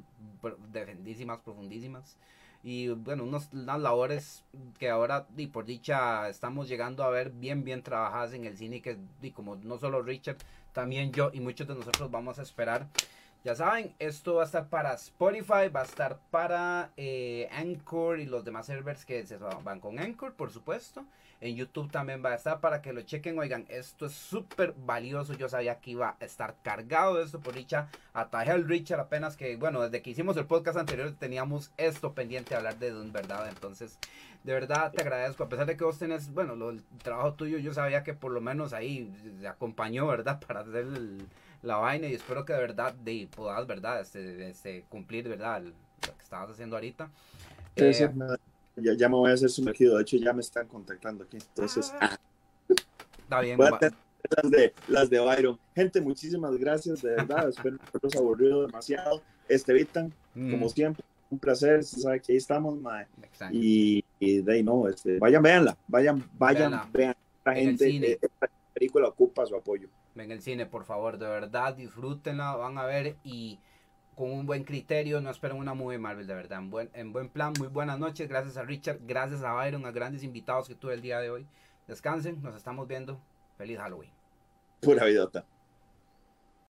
defendísimas, profundísimas, y bueno, unos, unas labores que ahora, y por dicha, estamos llegando a ver bien, bien trabajadas en el cine, que y como no solo Richard, también yo y muchos de nosotros vamos a esperar. Ya saben, esto va a estar para Spotify, va a estar para eh, Anchor y los demás servers que se van con Anchor, por supuesto. En YouTube también va a estar para que lo chequen. Oigan, esto es súper valioso. Yo sabía que iba a estar cargado de esto por dicha. Atajé al Richard apenas que, bueno, desde que hicimos el podcast anterior teníamos esto pendiente de hablar de Dune, ¿verdad? Entonces, de verdad te agradezco. A pesar de que vos tenés, bueno, lo, el trabajo tuyo, yo sabía que por lo menos ahí te acompañó, ¿verdad? Para hacer el- la vaina y espero que de verdad de, puedas, ¿verdad? Este, este, cumplir, ¿verdad? El- lo que estabas haciendo ahorita. Sí, Eh, sí, ya, ya me voy a hacer sumergido. De hecho, ya me están contactando aquí. Entonces, Ah, Está bien. voy a tener las de, las de Byron. Gente, muchísimas gracias, de verdad. Espero no haberlos aburrido demasiado. Estevitan, como Mm, siempre, un placer. Sabe que ahí estamos, mae. Y, y de ahí no, este, vayan, véanla. Vayan, vayan, Véanla. vean. La gente, esta película ocupa su apoyo. En el cine, por favor, de verdad, disfrútenla, van a ver y con un buen criterio, no esperen una movie Marvel, de verdad, en buen, en buen plan, muy buenas noches, gracias a Richard, gracias a Byron, a grandes invitados que tuve el día de hoy. Descansen, nos estamos viendo, feliz Halloween. Pura vidota.